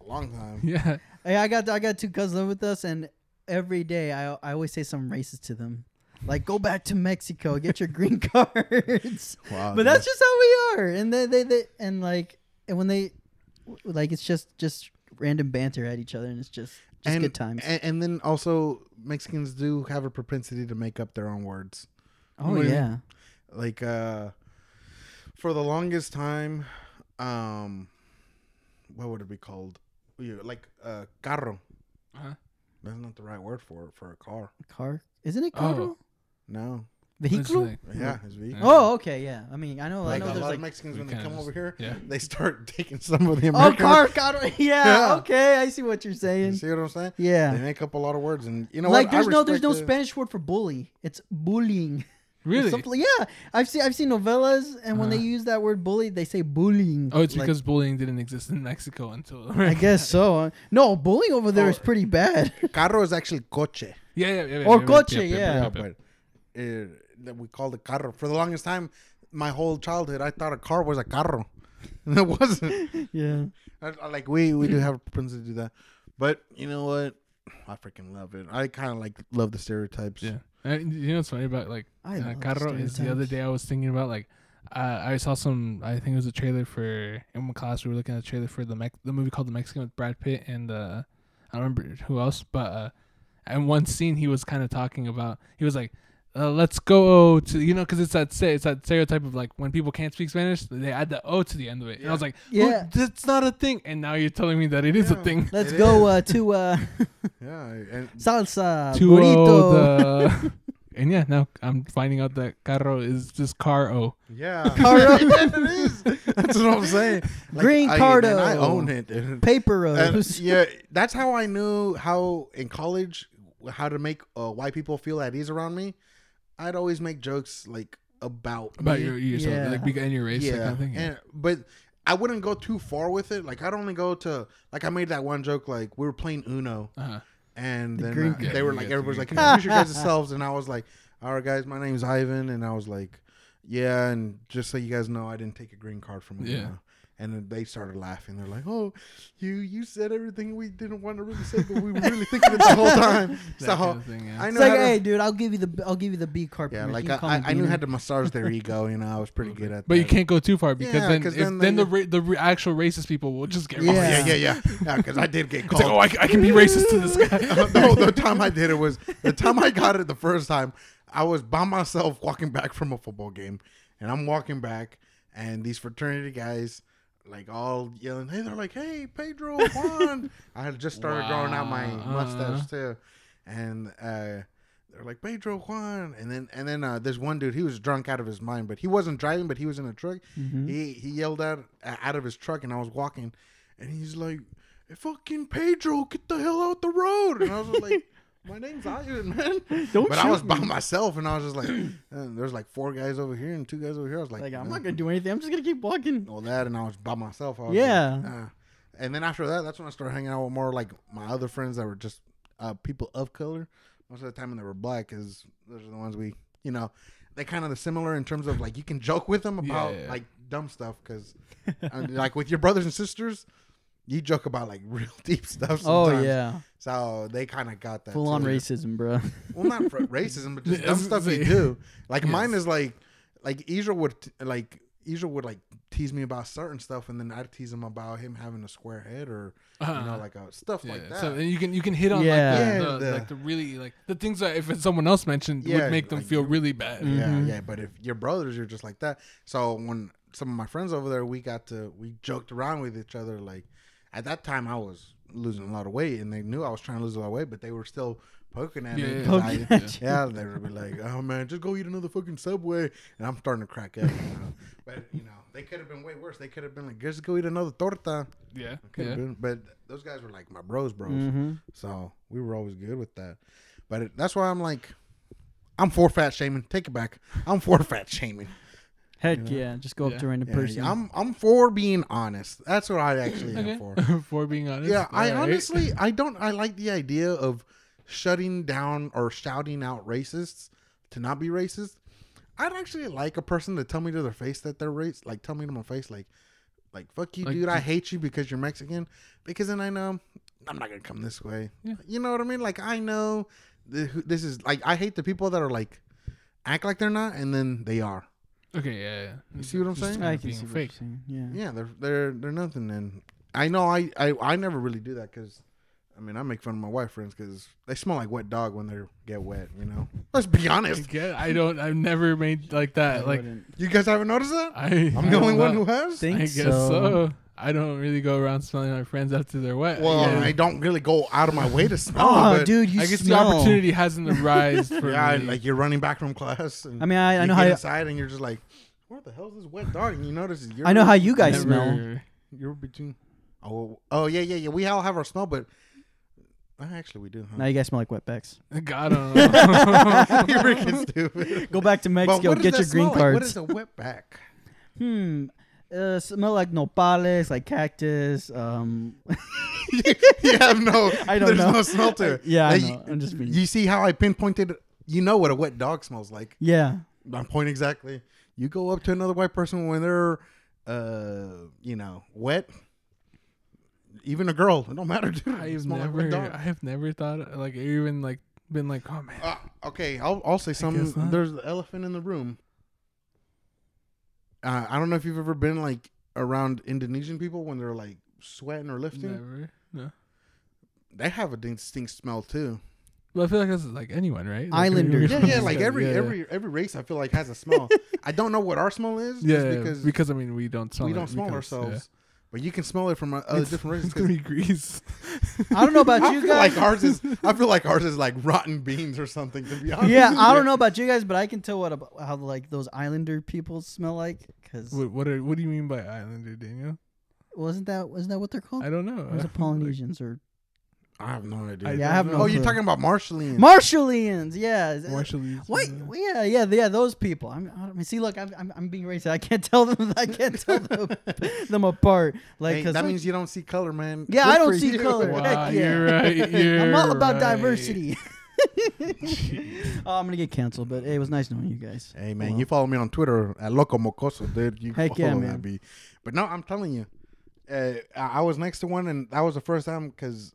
a long time. yeah, Hey, I got I got two cousins live with us, and every day I I always say something racist to them, like go back to Mexico, get your green cards. Wow, but that's just how we are, and they they, they and like and when they like it's just just random banter at each other, and it's just just and, good times. And, and then also Mexicans do have a propensity to make up their own words. oh when- yeah, Like uh for the longest time, um what would it be called? Yeah, Like uh carro. Uh-huh. That's not the right word for for a car. car isn't it Oh. carro? No. Vehicle? It's like- Yeah, it's vehicle. Oh, okay, yeah. I mean, I know, Like I a know. There's lot like of Mexicans when they come just- over here, yeah. they start taking some of the oh, American car, carro. Yeah, Yeah. okay, I see what you're You saying. see what I'm saying? Yeah. They make up a lot of words, and you know like what? I there's no there's no Spanish word for bully. It's bullying. Or Really? something- yeah, I've seen I've seen novellas, and when they Uh-huh. use that word bully, they say bullying. Oh, it's Like, because bullying didn't exist in Mexico until. I guess so. No, bullying over there is Oh. pretty bad. Carro is actually coche. Yeah, yeah, yeah. yeah, Or yeah, coche, yeah, yeah. Yeah, yeah. but uh, that we called the carro for the longest time. My whole childhood, I thought a car was a carro, and it wasn't. yeah. I, I- like we we do have a propensity to do that, but you know what? I freaking love it. I kind of like love the stereotypes. Yeah. You know what's funny about like I uh, carro is the other day I was thinking about like uh, I saw some I think it was a trailer for in my class we were looking at a trailer for the Mex- the movie called The Mexican with Brad Pitt and uh, I don't remember who else but uh, and one scene he was kind of talking about he was like uh, let's go to you know because it's that say it's that stereotype of like when people can't speak Spanish they add the o to the end of it and I was like Yeah. yeah that's not a thing and now you're telling me that it is Yeah. a thing Let's It go uh, to uh, yeah, and salsa to burrito. the and yeah now I'm finding out that carro is just car o yeah, Carro. it is. That's what I'm saying. Green I, cardo. and I own it. paper And, rose. yeah, that's how I knew how in college how to make uh, white people feel at ease around me. I'd always make jokes like about about me. your yourself Yeah. like being in your race yeah, that kind of thing yeah. and, but I wouldn't go too far with it. Like I'd only go to like I made that one joke like we were playing Uno uh-huh. and The then green uh, they were like everybody's like green introduce your guys yourselves and I was like all right guys my name's Ivan and I was like yeah and just so you guys know I didn't take a green card from Yeah. Uno. And then they started laughing. They're like, "Oh, you you said everything we didn't want to really say, but we were really thinking it the whole time." That so kind of thing, yeah. I It's know like, to- hey, dude, I'll give you the I'll give you the B card. yeah, like I, can call me I, I knew how to massage their ego. You know, I was pretty good at. That. But you can't go too far because Yeah, then 'cause if, then then, the ra- the re- actual racist people will just get Oh, Yeah. yeah, yeah, yeah, yeah. Because I did get It's like, called. oh, I, c- I can be racist to this guy. no, the time I did it was the time I got it the first time. I was by myself walking back from a football game, and I'm walking back, and these fraternity guys, like all yelling, "Hey!" They're like, "Hey, Pedro Juan!" I had just started growing out my Wow. mustache too, and uh, they're like Pedro Juan, and then and then uh, there's one dude. He was drunk out of his mind, but he wasn't driving, but he was in a truck. Mhm. He he yelled out out of his truck, and I was walking, and he's like, "Hey, "Fucking Pedro, get the hell out the road!" And I was like, "My name's Ivan, man." Don't but I was shoot by myself, and I was just like, uh, "There's like four guys over here and two guys over here." I was like, Like I'm uh, not gonna do anything. I'm just gonna keep walking. Well, that, and I was by myself. I was Yeah. Like, uh. And then after that, that's when I started hanging out with more like my other friends that were just uh, people of color. Most of the time, when they were black, because those are the ones we, you know, they kind of the similar in terms of like you can joke with them about Yeah, yeah. like dumb stuff because like with your brothers and sisters, you joke about like real deep stuff. Oh yeah, So they kind of got that full on racism, bro. Well, not for racism, but just dumb stuff gonna you do. Like Yes. mine is like, like Israel would like Israel would like tease me about certain stuff, and then I'd tease him about him having a square head or you know Uh-huh. like uh, stuff Yeah, like that. So and you can you can hit on Yeah. like the, Yeah, the, the- like the really like the things that if it's someone else mentioned Yeah, would make them like feel really bad. Yeah, Mhm. yeah. But if your brothers, you're just like that. So when some of my friends over there, we got to we joked around with each other. Like at that time, I was losing a lot of weight, and they knew I was trying to lose a lot of weight, but they were still poking at Yeah, me. yeah, 'cause yeah. I- Poking at you. yeah, they would be like, "Oh man, just go eat another fucking Subway," and I'm starting to crack up. You know? But you know, they could have been way worse. They could have been like, "Just go eat another torta." Yeah, yeah. been, but those guys were like my bros, bros. hmm So we were always good with that. But it, that's why I'm like, I'm for fat shaming. Take it back. I'm for fat shaming. Heck You know? yeah, just go up to random Yeah, person. I'm I'm for being honest. That's what I actually am for. For being honest. Yeah, I Alright. honestly I don't I like the idea of shutting down or shouting out racists to not be racist. I'd actually like a person to tell me to their face that they're racist, like tell me to my face like like fuck you Like, dude, I hate you because you're Mexican because then I know I'm not going to come this way. Yeah. You know what I mean? Like I know th- who- this is like I hate the people that are like act like they're not and then they are. Okay, yeah, yeah. You see what I'm saying? I can being see what fake. you're saying. Yeah. Yeah, they're they're they're nothing and I know I, I I never really do that because I mean I make fun of my wife friends because they smell like wet dog when they get wet. You know, let's be I honest. get. I don't. I've never made like I that. Like wouldn't You guys haven't noticed that? I. I'm I the only one who has. think I guess so. so. I don't really go around smelling my friends after they're wet. Well, I, I don't really go out of my way to smell. Oh, but dude, you I guess smell. the opportunity hasn't arisen for Yeah, me. like you're running back from class. And I mean, I, I know how you know get how inside and you're just like, what the hell is this wet dog? And you notice you're I know how you guys smell. you're between. Oh, oh yeah, yeah, yeah. We all have our smell, but uh, actually we do. Huh? Now you guys smell like wetbacks. Got him. you're freaking stupid. Go back to Mexico, get your green smell like? What cards. is a wetback? hmm. Uh, smell like nopales, like cactus. Um, you have no. I don't there's know. no smell to it. Yeah, I know. I'm just being- You see how I pinpointed? You know what a wet dog smells like. yeah. I'm point exactly. You go up to another white person when they're, uh, you know, wet. Even a girl, it don't matter, dude. I have smell like never. dog. I have never thought like even like been like, oh man. Uh, okay, I'll I'll say something. There's the elephant in the room. Uh, I don't know if you've ever been like around Indonesian people when they're like sweating or lifting. Never. No. They have a distinct smell too. Well, I feel like that's like anyone, right? Like, Islanders. Yeah, Yeah, yeah. Like every yeah. every every race, I feel like has a smell. I don't know what our smell is. Yeah, because, because, I mean we don't smell. we don't smell because, ourselves. But you can smell it from uh, yeah. other It's- different races. It's gonna be grease. I don't know about I you feel guys. like ours is. I feel like ours is like rotten beans or something. To be honest. yeah, I don't know about you guys, but I can tell what about how like those Islander people smell like. Cause what what, are, what do you mean by Islander, Daniel? wasn't that wasn't that what they're called? I don't know. Or was it Polynesians or I have no idea. I Yeah, I have no oh, you're talking about Marshallese. Marshalians? Yeah. Marshallese. Wait, well, yeah, yeah, yeah. Those people. I'm, I mean, see, look, I'm, I'm, I'm being racist. I can't tell them. I can't tell them, them apart. Like, Hey, 'cause, that like, means you don't see color, man. yeah, Good I don't see you. color. Wow, Heck yeah. you're right. You're I'm all about right. diversity. oh, I'm gonna get canceled, but hey, it was nice knowing you guys. Hey man, Well, you follow me on Twitter at Loco Mocoso, dude. You Heck yeah, man. that But no, I'm telling you, uh, I I was next to one, and that was the first time because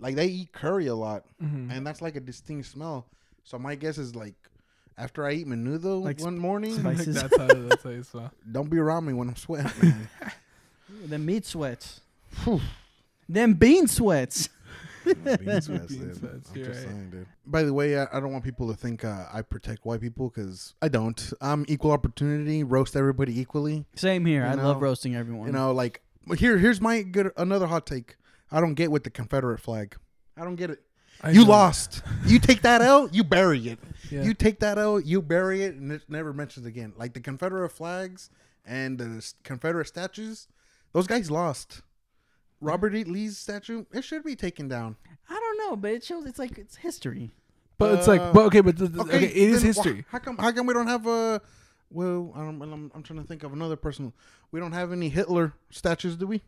like they eat curry a lot, Mhm. and that's like a distinct smell. So my guess is like after I eat menudo Like one morning, spice- spices. that's how that's how you smell. don't be around me when I'm sweating, man. them meat sweats. Whew. Them bean sweats. Bean sweats, Bean sweats, I'm you're just right. saying. By the way, I, I don't want people to think uh, I protect white people because I don't. I'm equal opportunity, roast everybody equally. Same here. You I love roasting everyone. You know, like here, here's my good another hot take. I don't get with the Confederate flag. I don't get it. I you know. lost. You take that out, you bury it. Yeah. You take that out, you bury it, and it never mentions again. Like the Confederate flags and the Confederate statues, those guys lost. Robert E. Lee's statue, it should be taken down. I don't know, but it shows it's like it's history. but it's like, Uh, but okay, but the, the- okay, it is then wh- history. How come? How come we don't have a? Well, I don't, I'm, I'm trying to think of another person. We don't have any Hitler statues, do we?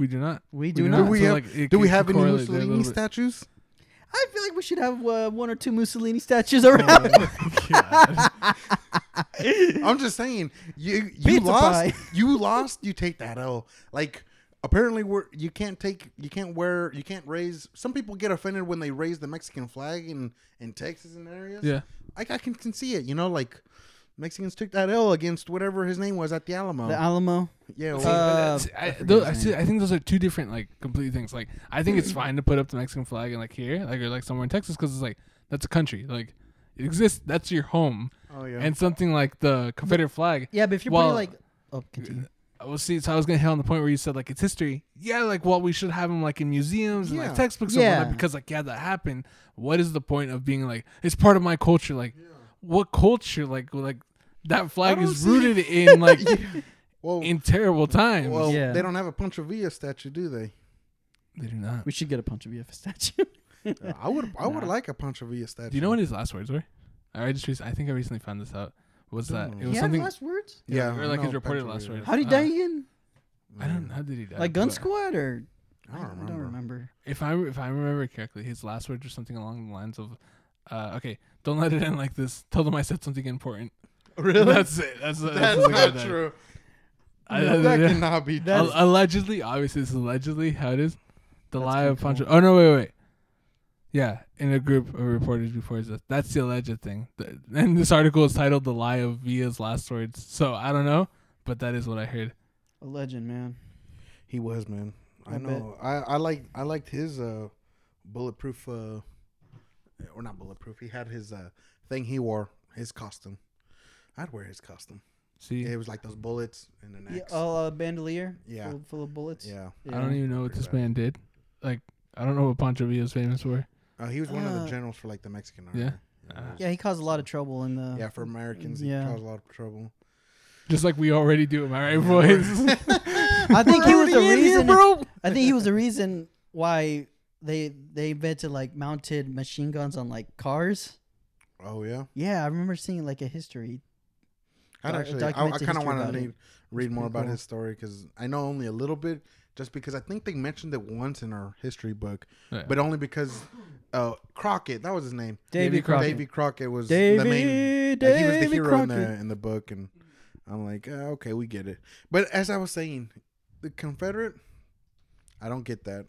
We do not. We do do not. Do we So, have? like, it do we have any correlate there a Mussolini statues? I feel like we should have uh, one or two Mussolini statues around. God. I'm just saying, you you Pizza lost. pie. You lost. You take that L. Like apparently, we're you can't take you can't wear you can't raise. Some people get offended when they raise the Mexican flag in in Texas and areas. yeah. I, I can, can see it. You know, like Mexicans took that L against whatever his name was at the Alamo. the Alamo. yeah. Well, Uh, I, I those, I, see. I think those are two different like complete things. Like I think it's fine to put up the Mexican flag and like here, like or like somewhere in Texas, because it's like that's a country. Like it exists. That's your home. oh yeah. And something like the Confederate flag. Yeah, but if you're Well- putting like, oh, continue. Well, see, so I was gonna hit on the point where you said like it's history. Yeah, like well, we should have them like in museums and Yeah. like textbooks and Yeah. whatnot because like yeah, that happened. What is the point of being like it's part of my culture? Like what culture? Like like that flag is see- rooted in like well, in terrible times. well, Yeah. they don't have a Pancho Villa statue, do they? they do not. We should get a Pancho Villa statue. Uh, I would. I would like a Pancho Villa statue. Do you know what his last words were? I just rec- I think I recently found this out. Was that Don't it was yeah, something? last words. Yeah, or like I his reported Pancho last words. How did he Uh, die again? I don't know how did he die. Like Gun but Squad or? I don't remember. remember. If I if I remember correctly, his last words were something along the lines of, uh, "Okay, don't let it end like this. Tell them I said something important." Really? That's it. That's that's, That's the guy not that- true. I- No, I- that yeah. cannot be. That's- true. Al- allegedly, obviously, it's allegedly how it is. The That's lie of kinda Pancho. Oh no! Wait, wait. Yeah, in a group of reporters before his death. That's the alleged thing. The- And this article is titled "The Lie of Villa's Last Words." So I don't know, but that is what I heard. A legend, man. He was man. I, I know. I I like I liked his uh bulletproof uh or not bulletproof. He had his uh thing he wore his costume. I'd wear his costume. See, It was like those bullets in the Yeah, necks. oh, uh, bandolier. Yeah. Full, full of bullets. yeah. I don't even know what this man did. Like, I don't know what Pancho Villa is famous for. Uh, he was one of Uh, the generals for like the Mexican army. Yeah? Yeah, Ah. it was- Yeah, he caused a lot of trouble in the. yeah, for Americans, Yeah. he caused a lot of trouble. Just like we already do. Am I right, boys? I think he was the already in here, reason. bro. I think he was the reason why they they invented like mounted machine guns on like cars. Oh yeah, Yeah, I remember seeing like a history. I'd actually. I, I kind of want to read, read more about cool. his story because I know only a little bit. Just because I think they mentioned it once in our history book, Yeah. but only because uh, Crockett, that was his name. Davy Davy Crockett. Crockett. Davy Crockett was Davy, the main. Davy like, he was the hero in the in the book, and I'm like, uh, okay, we get it. But as I was saying, the Confederate, I don't get that.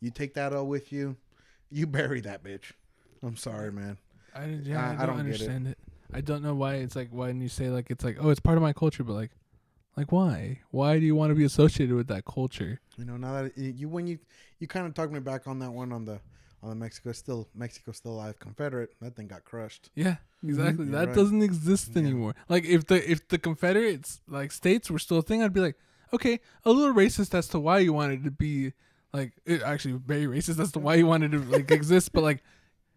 You take that all with you, you bury that bitch. I'm sorry, man. I, yeah, I- I, I don't, don't get it. understand it. I don't know why it's like why when you say like it's like oh it's part of my culture, but like like why? Why do you want to be associated with that culture? You know, now that you when you you kind of talked me back on that one on the on the Mexico still Mexico still alive Confederate that thing got crushed. Yeah, mm-hmm. exactly. You're that right. doesn't exist Yeah. anymore. Like if the if the Confederates like states were still a thing, I'd be like, okay, a little racist as to why you wanted to be like it, actually very racist as to why you wanted to like exist, but like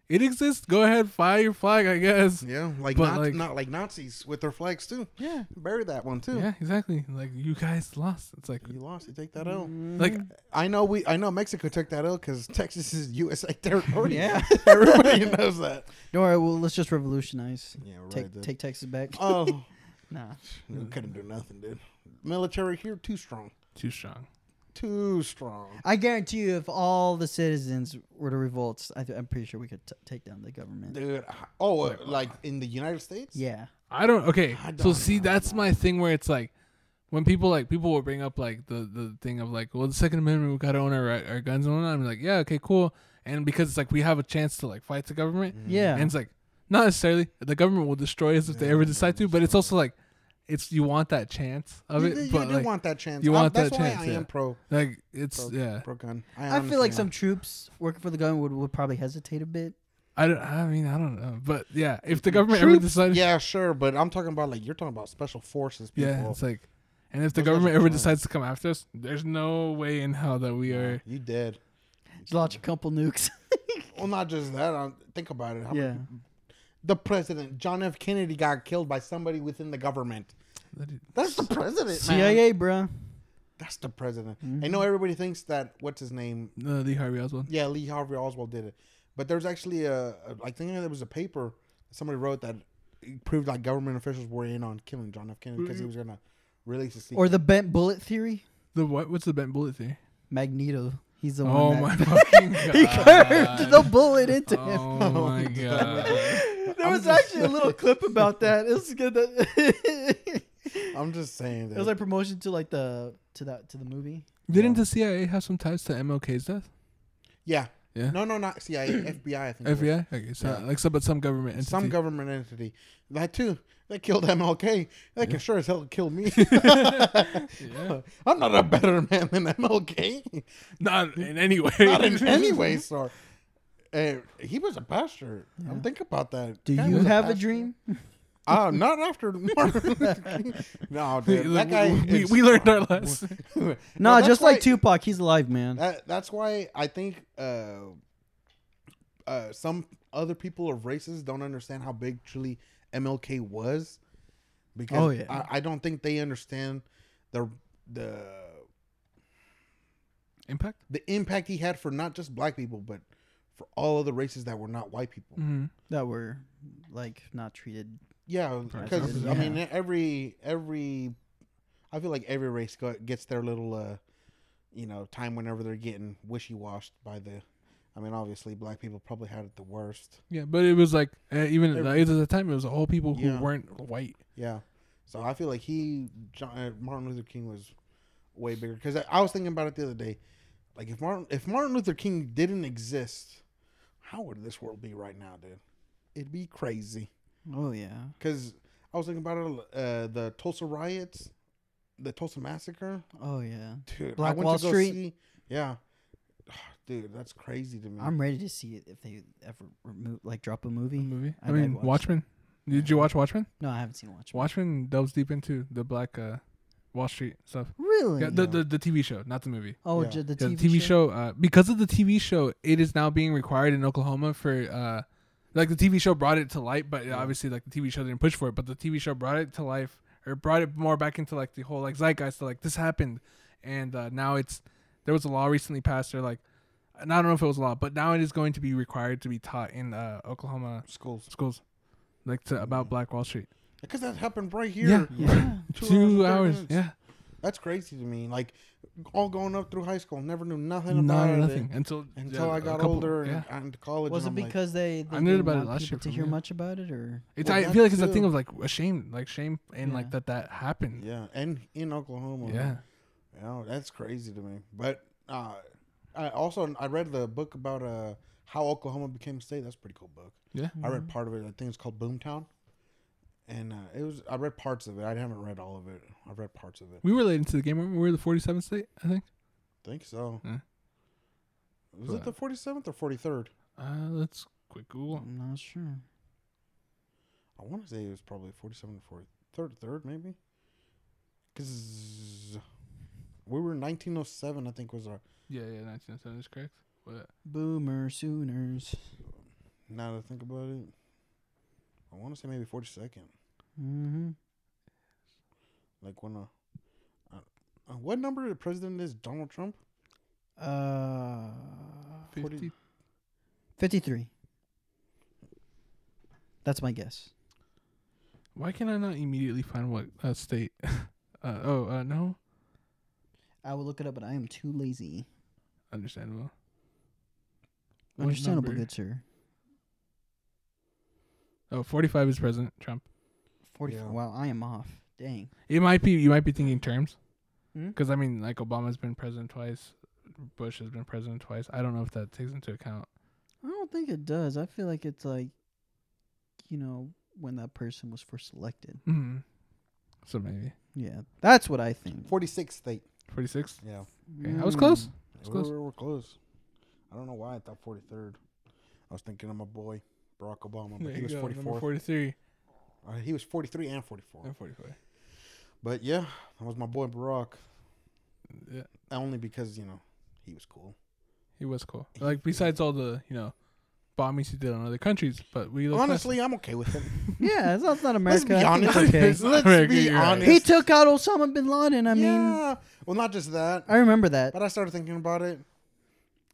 it exists. Go ahead, fly your flag, I guess. Yeah, like But, not like- not like Nazis with their flags too. Yeah, Bury that one too. yeah, exactly. Like you guys lost. It's like You lost. You take that L. Mm-hmm. like I know we. I know Mexico took that out because Texas is USA territory. Yeah. everybody knows that. Don't worry. Well, let's just revolutionize. Yeah, right. Take dude. take Texas back. Oh, nah. we couldn't do nothing, dude. Military here too strong. too strong. Too strong. I guarantee you, if all the citizens were to revolt, I th- I'm pretty sure we could t- take down the government. Dude, oh, uh, like in the United States? Yeah. I don't. Okay, I so don't see, know. that's my thing where it's like, when people like people will bring up like the the thing of like, well, the Second Amendment, we gotta own our our guns and whatnot. I'm like, yeah, okay, cool. And because it's like we have a chance to like fight the government, Yeah. and it's like not necessarily the government will destroy us if they ever decide to, but it's also like, it's you want that chance of You, it, you but do like, want that chance. you want I- want that's that why chance, I yeah. am pro, like it's pro, yeah. pro gun. I feel like honestly some troops working for the government would, would probably hesitate a bit. I don't. I mean, I don't know, but yeah, if the government ever Troops, decided, Yeah, sure, but I'm talking about like you're talking about special forces people. yeah, it's like, and if the Those government ever trying. decides to come after us, there's no way in hell that we are. you dead. Launch a couple nukes. Well, not just that. Um, think about it. How yeah. many- the president, John F. Kennedy, got killed by somebody within the government. That's the president, man. CIA, bro. That's the president. I Mhm. know everybody thinks that what's his name? Uh, Lee Harvey Oswald. Yeah, Lee Harvey Oswald did it. But there's actually a, a I think there was a paper somebody wrote that proved like government officials were in on killing John F. Kennedy because he was gonna release a secret. Or the bent bullet theory. The what? What's the bent bullet theory? Magneto. He's the Oh one. my that- fucking god! he curved the bullet into him. Oh my god! There was just- actually a little clip about that. It was good. That I'm just saying that. it was like promotion to like the to that to the movie. Didn't the CIA have some ties to MLK's death? yeah. Yeah. No, no, not CIA, FBI. I think. FBI. Okay, so Yeah. like some, but some government entity. Some government entity. That too. They killed MLK. They can sure as hell kill me. yeah. I'm not a better man than MLK. Not in any way. not in any way, sir. Uh, he was a pastor. I'm thinking about that. Do you have a pastor. dream? Uh, not after Martin Luther King. No, dude. That guy. we, we learned our lesson. No, that's just why- like Tupac, he's alive, man. That, that's why I think uh, uh, some other people of races don't understand how big truly MLK was. Because Oh, yeah. I, I don't think they understand the the Impact. the impact he had for not just black people, but for all of the races that were not white people. Mm-hmm. that were like not treated. Yeah, because Yeah. I mean every every I feel like every race go, gets their little uh you know time whenever they're getting wishy washed by the. I mean, obviously, black people probably had it the worst. Yeah, but it was like uh, even at the at the time it was all people who Yeah. weren't white. Yeah, so I feel like he John, uh, Martin Luther King was way bigger because I, I was thinking about it the other day. Like if Martin if Martin Luther King didn't exist, how would this world be right now, dude? It'd be crazy. Oh yeah. Because I was thinking about it, uh, the Tulsa riots. the Tulsa massacre, Oh yeah. dude. I Black went Wall to go Street? See, yeah, dude, that's crazy to me. I'm ready to see it if they ever remove like drop a movie. movie. I, I'd mean, watch Watchmen. Did you watch Watchmen? No, I haven't seen Watchmen. Watchmen delves deep into the Black uh, Wall Street stuff. Really? Yeah, the, the the TV show, not the movie. oh, Yeah. ju- the Yeah, TV, the TV show, uh, because of the TV show, it is now being required in Oklahoma for uh, like the TV show brought it to light, but Yeah. obviously like the TV show didn't push for it, but the TV show brought it to life or brought it more back into like the whole like zeitgeist. So, like this happened, and uh, now it's there was a law recently passed or like, and I don't know if it was a law, but now it is going to be required to be taught in uh, Oklahoma schools schools, like to about Mm. Black Wall Street. Because that happened right here. Yeah. Yeah. Two Two, hours hours, yeah, That's crazy to me. Like all going up through high school, never knew nothing not about nothing it until until yeah, I a got couple- older and yeah. got into college. Was it and I'm like, because they, they I knew about it last year to hear you. much about it, or It's Well, I feel like it's a thing of like a shame, like shame, and like that that happened. yeah, and in Oklahoma. Yeah. You know, that's crazy to me. But uh, I also I read the book about uh how Oklahoma became a state. That's a pretty cool book. Yeah. I read part of it. I think it's called Boomtown. And uh, it was I read parts of it. I haven't read all of it. I read parts of it. We were late into the game. Remember, we were the 47th state, I think. think so. Yeah. Was it the forty seventh or forty third? Uh, let's quick Google. I'm not sure. I want to say it was probably forty seventh or third, third maybe. Because we were nineteen oh seven. I think was our. Yeah, yeah, 1907 is correct. What? Boomer Sooners. Now that I think about it, I want to say maybe forty second. Mm-hmm. Like when uh, uh, uh, what number the president is Donald Trump? Uh, 50? 53. That's my guess. Why can I not immediately find what uh, state? uh, oh, uh, no. I will look it up, but I am too lazy. Understandable. What Understandable, number? good sir. Oh, 45 is President Trump. 44. Yeah. Wow, I am off. Dang. It might be, you might be thinking terms. Hmm? Because, I mean, like, Obama's been president twice. Bush has been president twice. I don't know if that takes into account. I don't think it does. I feel like it's like, you know, when that person was first elected. Mm-hmm. So maybe. Yeah, that's what I think. Forty sixth state. 46? Yeah, Okay, I was close. Mm. It's we close. we were close. I don't know why I thought forty third. I was thinking of my boy Barack Obama, but There he was go, forty number four. 43 Uh, he was forty three and forty four. and 44. But yeah, that was my boy Barack. Yeah, Only because you know he was cool. he was cool. Like, besides all the, you know, bombings he did on other countries, but we look Honestly, I'm okay with him. Yeah, it's not, it's not Let's America. be honest. okay. Let's America, be you're right. honest. he took out Osama bin Laden. I mean, yeah. well, not just that, I remember that. but I started thinking about it.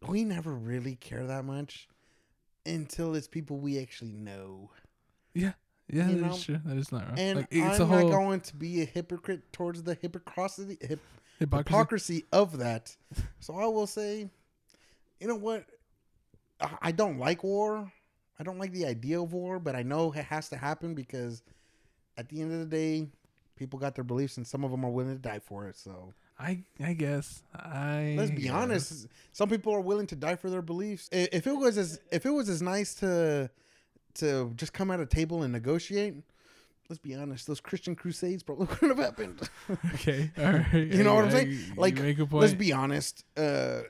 We never really care that much until it's people we actually know. Yeah, yeah, You that know? is true. That is not right. And like, it's I'm a whole not going to be a hypocrite towards the hypocrisy, hip, hypocrisy. hypocrisy of that. So I will say, you know what? I I don't like war. I don't like the idea of war, but I know it has to happen because at the end of the day, people got their beliefs and some of them are willing to die for it. So I I guess I. let's be guess. honest. Some people are willing to die for their beliefs. If it was as if it was as nice to to just come at a table and negotiate, let's be honest, those Christian crusades probably wouldn't have happened. Okay, all right. You know what I'm saying? you Like, make a point. Let's be honest. Uh,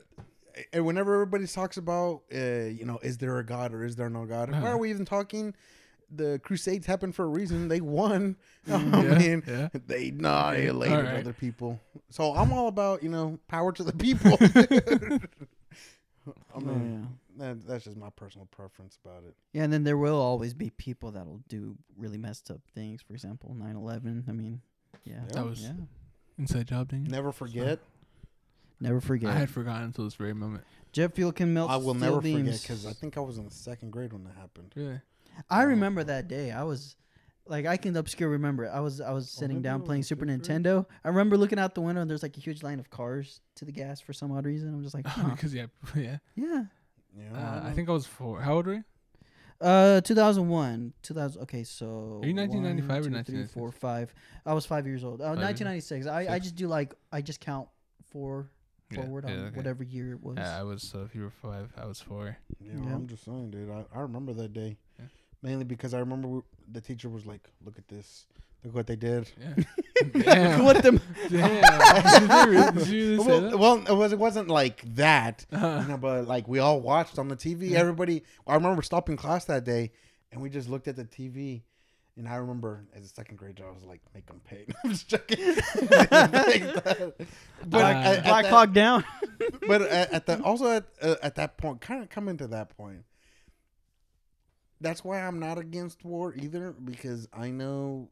and whenever everybody talks about, uh, you know, is there a God or is there no God? Why Uh-huh. are we even talking? The Crusades happened for a reason. They won. I Yeah, mean, yeah. they annihilated All right. other people. So I'm all about, you know, power to the people. I Oh, mean, yeah. That, that's just my personal preference about it. Yeah, and then there will always be people that'll do really messed up things. For example, 9/11. I mean, yeah, Yeah. That was yeah. inside job, didn't? Never forget. Never forget. I had forgotten until this very moment. Jet fuel can melt. I will steel never forget because I think I was in the second grade when that happened. Really? I remember that day. I was like, I can obscure remember. it. I was I was Oh, sitting maybe down playing Super fifth grade? Nintendo. I remember looking out the window and there's like a huge line of cars to the gas for some odd reason. I'm just like, huh. because yeah, yeah. yeah. Yeah, Uh, I think I was four. How old were you? Uh, 2001, 2000. Okay, so Are you 1995 or one, two, three, 1996? four, five. I was five years old. Uh, Five years? 1996. I, I Six. just do like I just count four forward yeah, on okay. whatever year it was. Yeah, I was. So if you were five, I was four. Yeah, Yeah. I'm just saying, dude. I, I remember that day. Yeah. Mainly because I remember we, the teacher was like, look at this. Look what they did. Yeah. Damn. what the? Damn. Did they did you really say Well, that? well, it was it wasn't like that, Uh-huh. you know, but like we all watched on the TV. Yeah. Everybody, I remember stopping class that day, and we just looked at the TV. And I remember as a second grader, I was like, "Make them pay." I'm just joking. but Black, at, at Black that- Hawk down. but at, at the also at uh, at that point, kind of coming to that point, that's why I'm not against war either because I know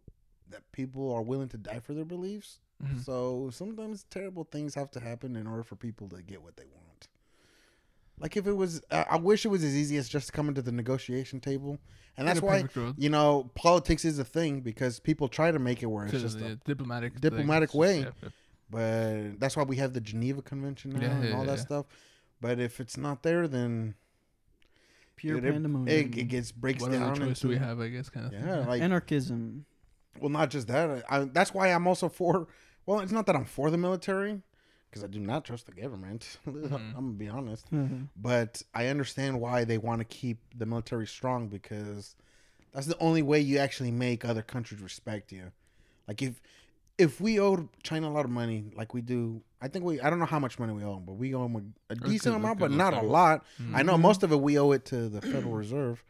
that people are willing to die for their beliefs. Mhm. So sometimes terrible things have to happen in order for people to get what they want. Like if it was, uh, I wish it was as easy as just coming to the negotiation table, and that's why perfect world. you know politics is a thing because people try to make it where it's just a diplomatic diplomatic thing. way. Yeah, yeah. but that's why we have the Geneva Convention now Yeah, and yeah, all that yeah. stuff. But if it's not there, then Pure it, it, pandemonium. it, it gets breaks What other down choice do we have? I guess kind of. Yeah, like Anarchism. Well, not just that. I, that's why I'm also for. Well, it's not that I'm for the military because I do not trust the government. Mm-hmm. I'm gonna be honest, Mhm. but I understand why they want to keep the military strong because that's the only way you actually make other countries respect you. Like if if we owed China a lot of money, like we do, I think we I don't know how much money we owe them, but we owe them a, a decent amount, but not a amount. lot. I know Mhm. most of it we owe it to the Federal Reserve,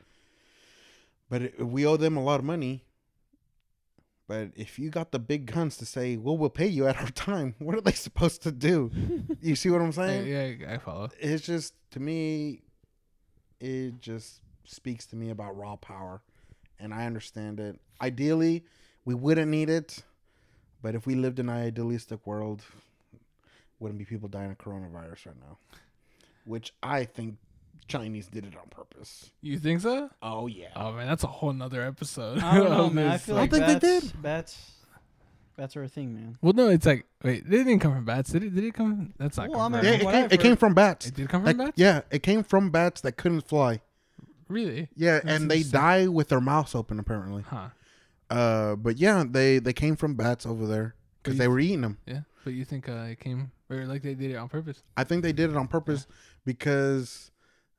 but it, we owe them a lot of money. But if you got the big guns to say, "Well, we'll pay you at our time," what are they supposed to do? you see what I'm saying? yeah, I follow. It's just to me, it just speaks to me about raw power, and I understand it. Ideally, we wouldn't need it, but if we lived in an idealistic world, wouldn't be people dying of coronavirus right now, which I think Chinese did it on purpose. You think so? Oh yeah. Oh man, that's a whole nother episode. I don't know, man. I this, feel I like don't think they did. bats, bats are a thing, man. Well, no, it's like wait, they didn't come from bats. Did it? Did it come? That's not. Well, come I from mean, Yeah, it came, it came from bats. It did come Like, from bats. yeah, it came from bats that couldn't fly. Really? Yeah, That's and they die with their mouths open apparently. Huh? Uh, but yeah, they they came from bats over there because they were eating them. Yeah. But you think uh, it came or like they did it on purpose? I think they did it on purpose because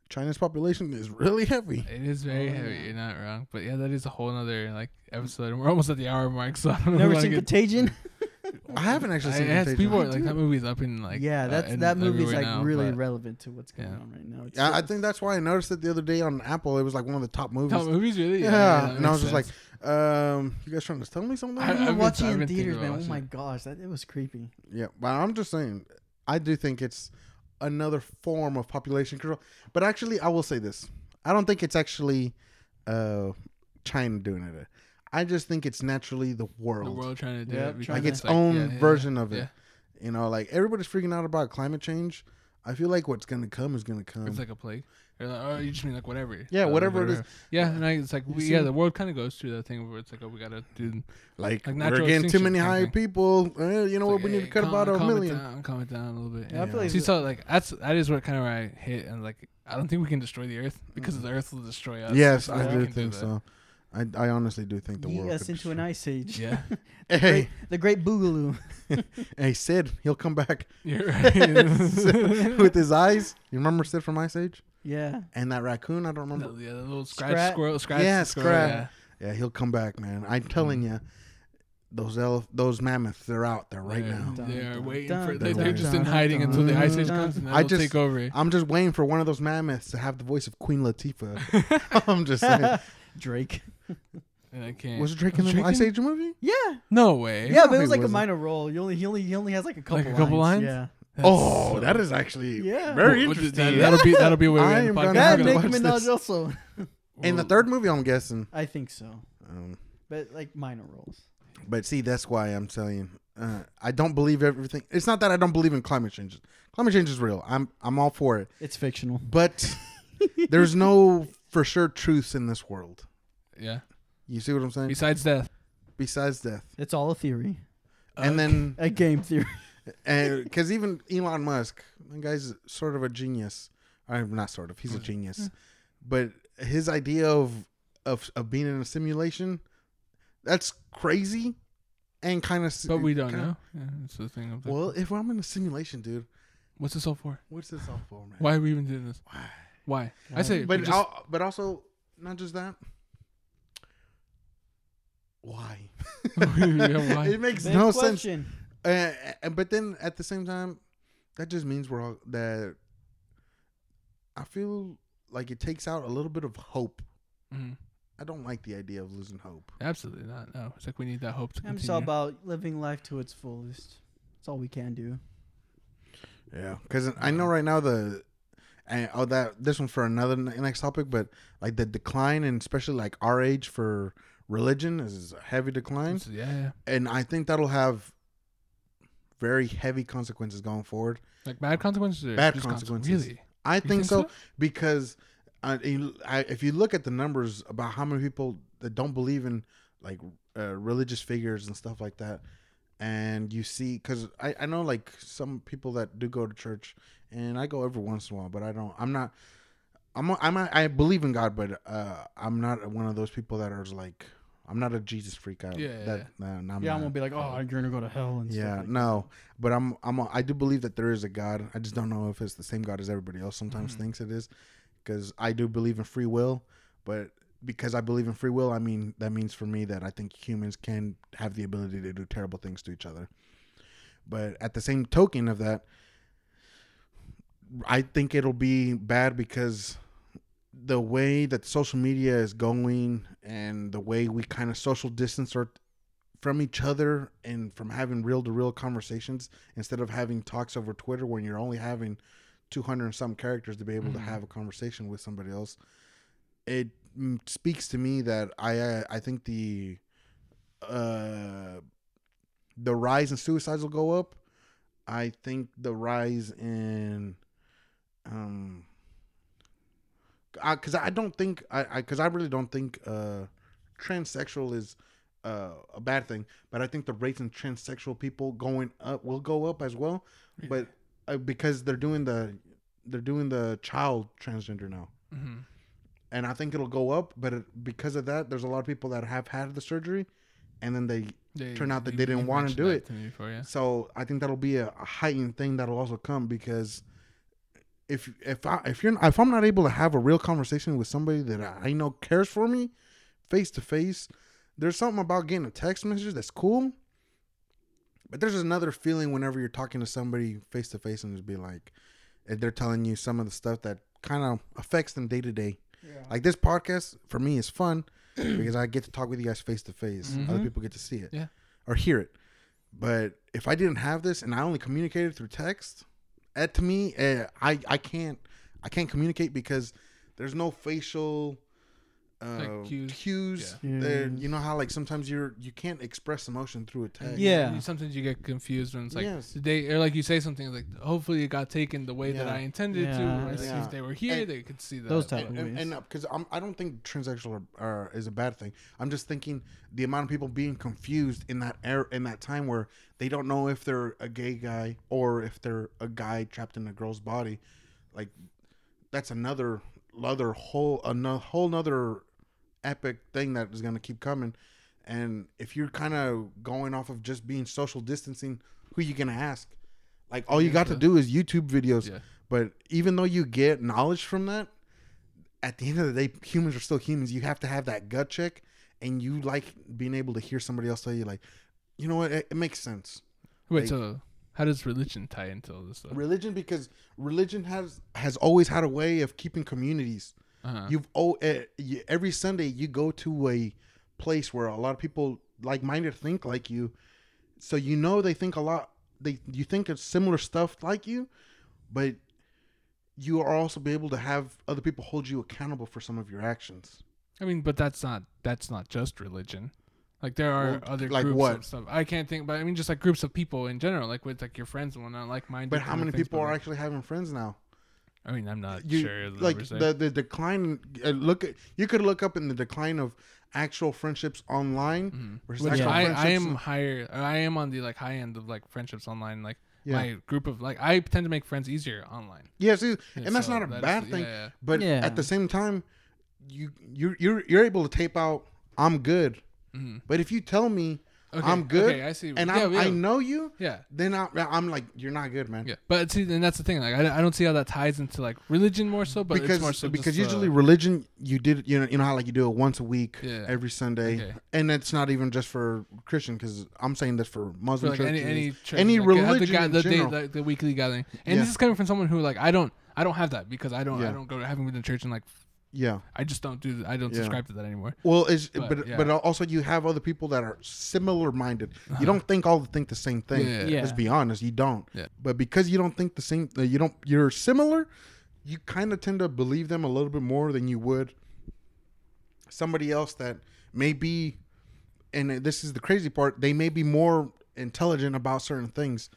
China's population is really heavy. It is very Oh, heavy. yeah. You're not wrong. But yeah, that is a whole other like episode. And we're almost at the hour mark, so I don't. Never if seen Contagion? I haven't actually I seen asked Contagion. people like that movie's up in like yeah, uh, that's in that movie's everywhere like now, really relevant to what's going Yeah. on right now. It's Yeah, I think that's why I noticed it the other day on Apple. It was like one of the top movies. Top movies, really? Yeah, that and I was makes just sense. like, um, you guys trying to tell me something? I- I I've been- watching I've it in theaters, man. Oh my gosh, that it was creepy. Yeah, but I'm just saying, I do think it's another form of population control. But actually, I will say this: I don't think it's actually uh, China doing it. I just think it's naturally the world, the world trying to do Yeah, it. because like its like, own yeah, yeah, version of it. Yeah, You know, like everybody's freaking out about climate change. I feel like what's gonna come is gonna come. it's like a plague. Or like, oh, you just mean like whatever. Yeah, Uh, whatever it is. Yeah, and I, it's like we, see- yeah, the world kind of goes through that thing where it's like, oh, we gotta do. like, like we're getting too many kind of high thing. people. Uh, you know what? It's we like, need to cut calm- about a calm it million. down, calm it down a little bit. Yeah, I feel like See, so like that's that is what kind of where I hit, and like I don't think we can destroy the Earth because the Earth will destroy us. Yes, So I do think that. so. I, I honestly do think the Yeet world. us could into an ice age. Yeah, Hey, Great, the Great Boogaloo. hey, Sid, he'll come back you're right. with his eyes. You remember Sid from Ice Age Yeah. and that raccoon? I don't remember. The- yeah, the little scratch Scrat. squirrel, scratch Yeah, squirrel. Scrat. Yeah, he'll come back, man. I'm telling mm-hmm. you, those elef- those mammoths, they're out there right they're, now. Dun, They're dun, waiting dun, for. They, dun, they're just in hiding dun, until the ice age comes and then I just, take over. I'm just waiting for one of those mammoths to have the voice of Queen Latifah. I'm just saying. Drake. And I can't. Was Drake in the Drake Ice in- Age movie? Yeah. No way. Yeah, but it was like a wasn't. minor role. You only he only he only has like a couple a couple lines? Yeah. That's oh, so- that is actually Yeah. very Well, interesting. That, will be that'll be where we I end am the gonna podcast. Yeah, have to Nicki watch Minaj this. also. In the third movie, I'm guessing. I think so. Um, But like minor roles. But see, that's why I'm telling you, uh, I don't believe everything. It's not that I don't believe in climate change. Climate change is real. I'm I'm all for it. It's fictional. But there's no for sure truths in this world. Yeah. You see what I'm saying? Besides death. Besides death, It's all a theory. and then A game theory. And because even Elon Musk, the guy's sort of a genius. I'm not sort of. He's a genius. But his idea of of of being in a simulation, that's crazy, and kind of. But we don't know. Yeah, that's the thing. Of the, Well, if I'm in a simulation, dude, what's this all for? what's this all for, man? Why are we even doing this? Why? Why? I say, But we just, al- but also not just that. why? Yeah, why? it makes Big no sense. question. Uh, uh, but then at the same time, that just means we're all that. I feel like it takes out a little bit of hope. Mhm. I don't like the idea of losing hope. Absolutely not. No, it's like we need that hope to I'm continue. just all about living life to its fullest. It's all we can do. Yeah, because I know right now the, and oh that this one for another next topic, but like the decline and especially like our age for religion is a heavy decline, yeah, yeah. and I think that'll have very heavy consequences going forward. Like bad consequences. Bad consequences. Really? I You think, so, because uh, I, if you look at the numbers about how many people that don't believe in like uh, religious figures and stuff like that, and you see, because I, I know like some people that do go to church, and I go every once in a while, but I don't. I'm not. I'm. a- I'm. A, I believe in God, but uh, I'm not one of those people that are like. I'm not a Jesus freak. I, Yeah, That, no, I'm yeah, I'm gonna be like, oh, you're gonna go to hell and Yeah, stuff like no, but I'm I'm a, I do believe that there is a God. I just don't know if it's the same God as everybody else. Sometimes Mhm. thinks it is, because I do believe in free will. But because I believe in free will, I mean that means for me that I think humans can have the ability to do terrible things to each other. But at the same token of that, I think it'll be bad because the way that social media is going and the way we kind of social distance or from each other and from having real to real conversations instead of having talks over Twitter when you're only having 200 and some characters to be able to Mhm. have a conversation with somebody else. It mm, speaks to me that I I think the uh the rise in suicides will go up. I think the rise in um because I, don't think I because I, really don't think uh transsexual is uh, a bad thing, but I think the rates in transsexual people going up will go up as well, but uh, because they're doing the they're doing the child transgender now, hmm and I think it'll go up. But it, because of that, there's a lot of people that have had the surgery, and then they They, Turned out that they didn't wanna do it. to before, yeah. So I think that'll be a, a heightened thing that'll also come because if if I if you're if I'm not able to have a real conversation with somebody that I know cares for me face to face, there's something about getting a text message that's cool. But there's another feeling whenever you're talking to somebody face to face and just be like, and they're telling you some of the stuff that kind of affects them day to day. Like this podcast for me is fun because I get to talk with you guys face to face. Other Mhm. people get to see it Yeah. or hear it. But if I didn't have this and I only communicated through text, uh, to me, uh, I I can't I can't communicate because there's no facial uh, Like cues. cues. Yeah. There, you know how like sometimes you're you can't express emotion through a text. Yeah. You- Sometimes you get confused when it's like Yes. they or like you say something like hopefully it got taken the way that I intended to. Yeah, Or yeah. if they were here, And- they could see that. Those type and, of and, ways. and because I'm I don't think transsexual are, are, is a bad thing. I'm just thinking the amount of people being confused in that era in that time where they don't know if they're a gay guy or if they're a guy trapped in a girl's body, like that's another other whole another whole nother epic thing that is gonna keep coming. And if you're kind of going off of just being social distancing, who you gonna ask? Like all you got to do is YouTube videos. Yeah. But even though you get knowledge from that, at the end of the day, humans are still humans. You have to have that gut check, and you like being able to hear somebody else tell you, like, you know what, it, it makes sense. Wait, like- so how does religion tie into all this stuff? Religion, because religion has has always had a way of keeping communities. Uh-huh. You've oh, uh, every Sunday you go to a place where a lot of people like minded think like you, so you know they think a lot. They you think of similar stuff like you, but you are also be able to have other people hold you accountable for some of your actions. I mean, but that's not that's not just religion. Like there are Well, other like groups what? of stuff. I can't think, but I mean, just like groups of people in general, like with like your friends and whatnot, like minded. But how many people are actually having friends now? I mean, I'm not You, sure. like the the decline. Uh, look at you could look up in the decline of actual friendships online Mhm. versus Which actual I, I am higher. I am on the like high end of like friendships online. Like yeah. my group of like I tend to make friends easier online. yeah, see, Yeah, and that's so not a that is- bad yeah, thing. yeah. But Yeah. at the same time, you you're you're you're able to tape out. I'm good. Mhm. But if you tell me Okay, I'm good, Okay, I see. and yeah, I, yeah, I know you, yeah. then I, I'm like, you're not good, man. Yeah, but see, and that's the thing. Like, I, I don't see how that ties into like religion more so, but because it's more so because usually uh, religion you did you know you know how like you do it once a week Yeah. every Sunday Okay. and it's not even just for Christian because I'm saying this for for Muslim like churches any any church, any like, religion the, the, day, the, the weekly gathering, and this is coming from someone who like I don't I don't have that because I don't I don't go I haven't been to church and like yeah I just don't do I don't Yeah. subscribe to that anymore. well it's But, but yeah. but also you have other people that are similar minded you don't think all think the same thing Yeah. Yeah. let's be honest you don't Yeah. but because you don't think the same uh, you don't you're similar you kind of tend to believe them a little bit more than you would somebody else that may be and this is the crazy part they may be more intelligent about certain things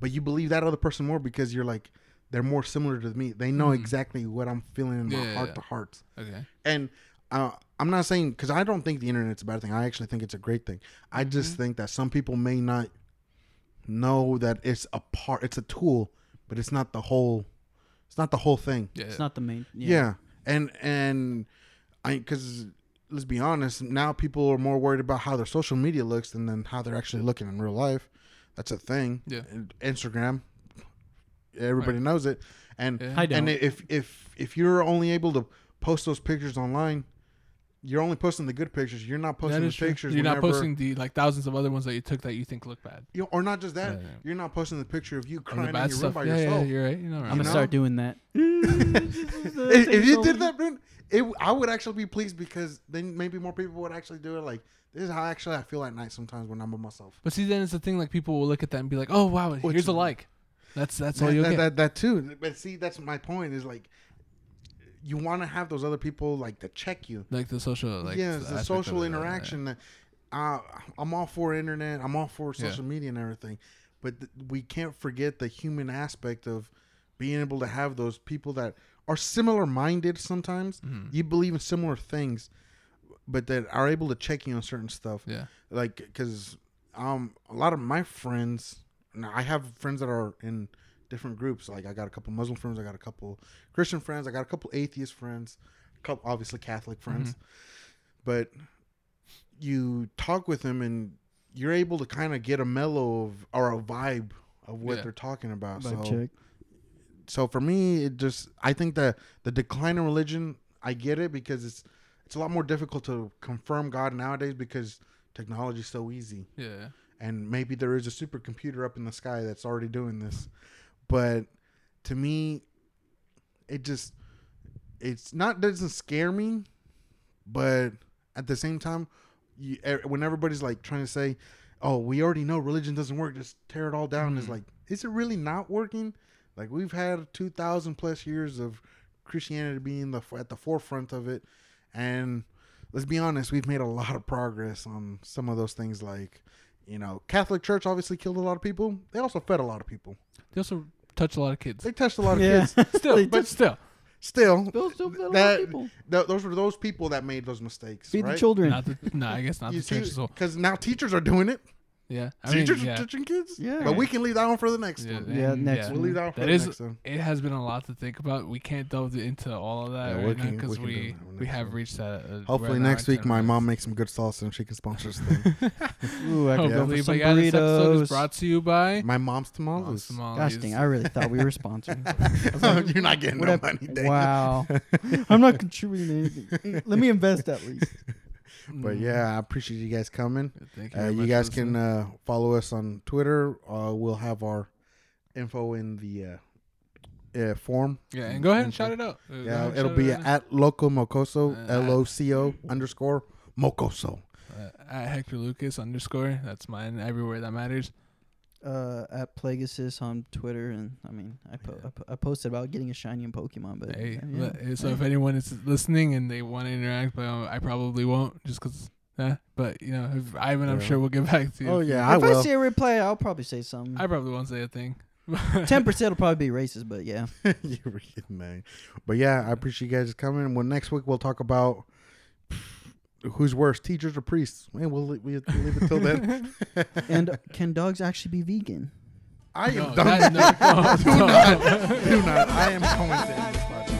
but you believe that other person more because you're like they're more similar to me they know exactly what i'm feeling in my. Yeah, heart yeah. to heart Okay. and uh, i'm not saying because i don't think the internet's a bad thing i actually think it's a great thing i just Mm-hmm. think that some people may not know that it's a part it's a tool but it's not the whole it's not the whole thing Yeah. It's not the main. yeah, and and I because let's be honest, now people are more worried about how their social media looks than than how they're actually looking in real life. That's a thing. Yeah. Instagram, everybody knows it, and Yeah. And if if if you're only able to post those pictures online, you're only posting the good pictures. You're not posting the true. pictures. You're not posting the like thousands of other ones that you took that you think look bad. You know, or not just that. Yeah, yeah. You're not posting the picture of you crying the in bad your stuff. room by yeah, yeah, yourself. you're right. You know, I'm right. gonna know? start doing that. if, if you did that, man, it, I would actually be pleased because then maybe more people would actually do it. Like this is how actually I feel at night sometimes when I'm by myself. But see, then it's the thing. Like people will look at that and be like, "Oh wow, Which- here's a like." That's that's all you that, get. that, that too. But see, that's my point. Is like you want to have those other people like to check you. like the social, like yes, aspect the social yeah, yeah. interaction. That uh, I'm all for internet. I'm all for Yeah. social media and everything, but th- we can't forget the human aspect of being able to have those people that are similar minded. Sometimes Mhm. you believe in similar things, but that are able to check you on certain stuff. Yeah. Like, because um, a lot of my friends, now I have friends that are in different groups. Like, I got a couple Muslim friends, I got a couple Christian friends, I got a couple atheist friends, a couple obviously Catholic mm-hmm. friends. But you talk with them and you're able to kind of get a mellow of or a vibe of what Yeah. they're talking about. Vibe so check. so for me it just i think that the decline in religion i get it because it's it's a lot more difficult to confirm god nowadays because technology is so easy Yeah. And maybe there is a supercomputer up in the sky that's already doing this but to me it just it's not doesn't scare me but at the same time you, when everybody's like trying to say oh we already know religion doesn't work just tear it all down is Mhm. like is it really not working like we've had 2000 plus years of christianity being the at the forefront of it and let's be honest we've made a lot of progress on some of those things like you know catholic church obviously killed a lot of people they also fed a lot of people They also touched a lot of kids. they touched a lot of Yeah. kids Still, but did. still, still Those still fed a lot of that people. th- those were those people that made those mistakes Feed right the children. not the, no, I guess not the church as well. because now teachers are doing it Yeah, I mean, teachers yeah. are teaching kids Yeah. but we can leave that one for the next Yeah, one Yeah, and- next we'll leave that one for That the is- next one it has been a lot to think about. We can't delve into all of that Yeah, we right now can- because we can do we that one we next have one. reached that. Uh, hopefully we're now next week my minutes. mom makes some good salsa and she can sponsor us thing Ooh, I could go Hopefully, for some but yeah, this episode is burritos. brought to you by my mom's tamales Gosh dang, I really thought we were sponsored. you're not getting What no up- money Dave. wow. I'm not contributing anything. Let me invest at least. But yeah i appreciate you guys coming Thank you. Uh, you guys can uh, follow us on Twitter. Uh, we'll have our info in the uh, uh, form. yeah, and go ahead and shout it out. Yeah, it'll be at Loco Mocoso, Uh, L O C O underscore Mocoso. At Hector Lucas underscore. That's mine. Everywhere that matters. Uh, at Plagueis on Twitter, and I mean, I, po- Yeah. I, po- I posted about getting a shiny in Pokemon, but Hey, yeah, but- yeah. so if anyone is listening and they want to interact, but um, I probably won't just because. Eh, but you know, if Ivan, I'm sure we'll get back to you. Oh if- yeah, I if I, will. see a reply, I'll probably say something. I probably won't say a thing. Ten percent will probably be racist, but yeah. you were kidding, man. But yeah, I appreciate you guys coming. Well, next week we'll talk about who's worse, teachers or priests. Man, we'll, we'll leave it till then. and can dogs actually be vegan? I am No, done. that- no, no, do no. not. Do not. I am going there.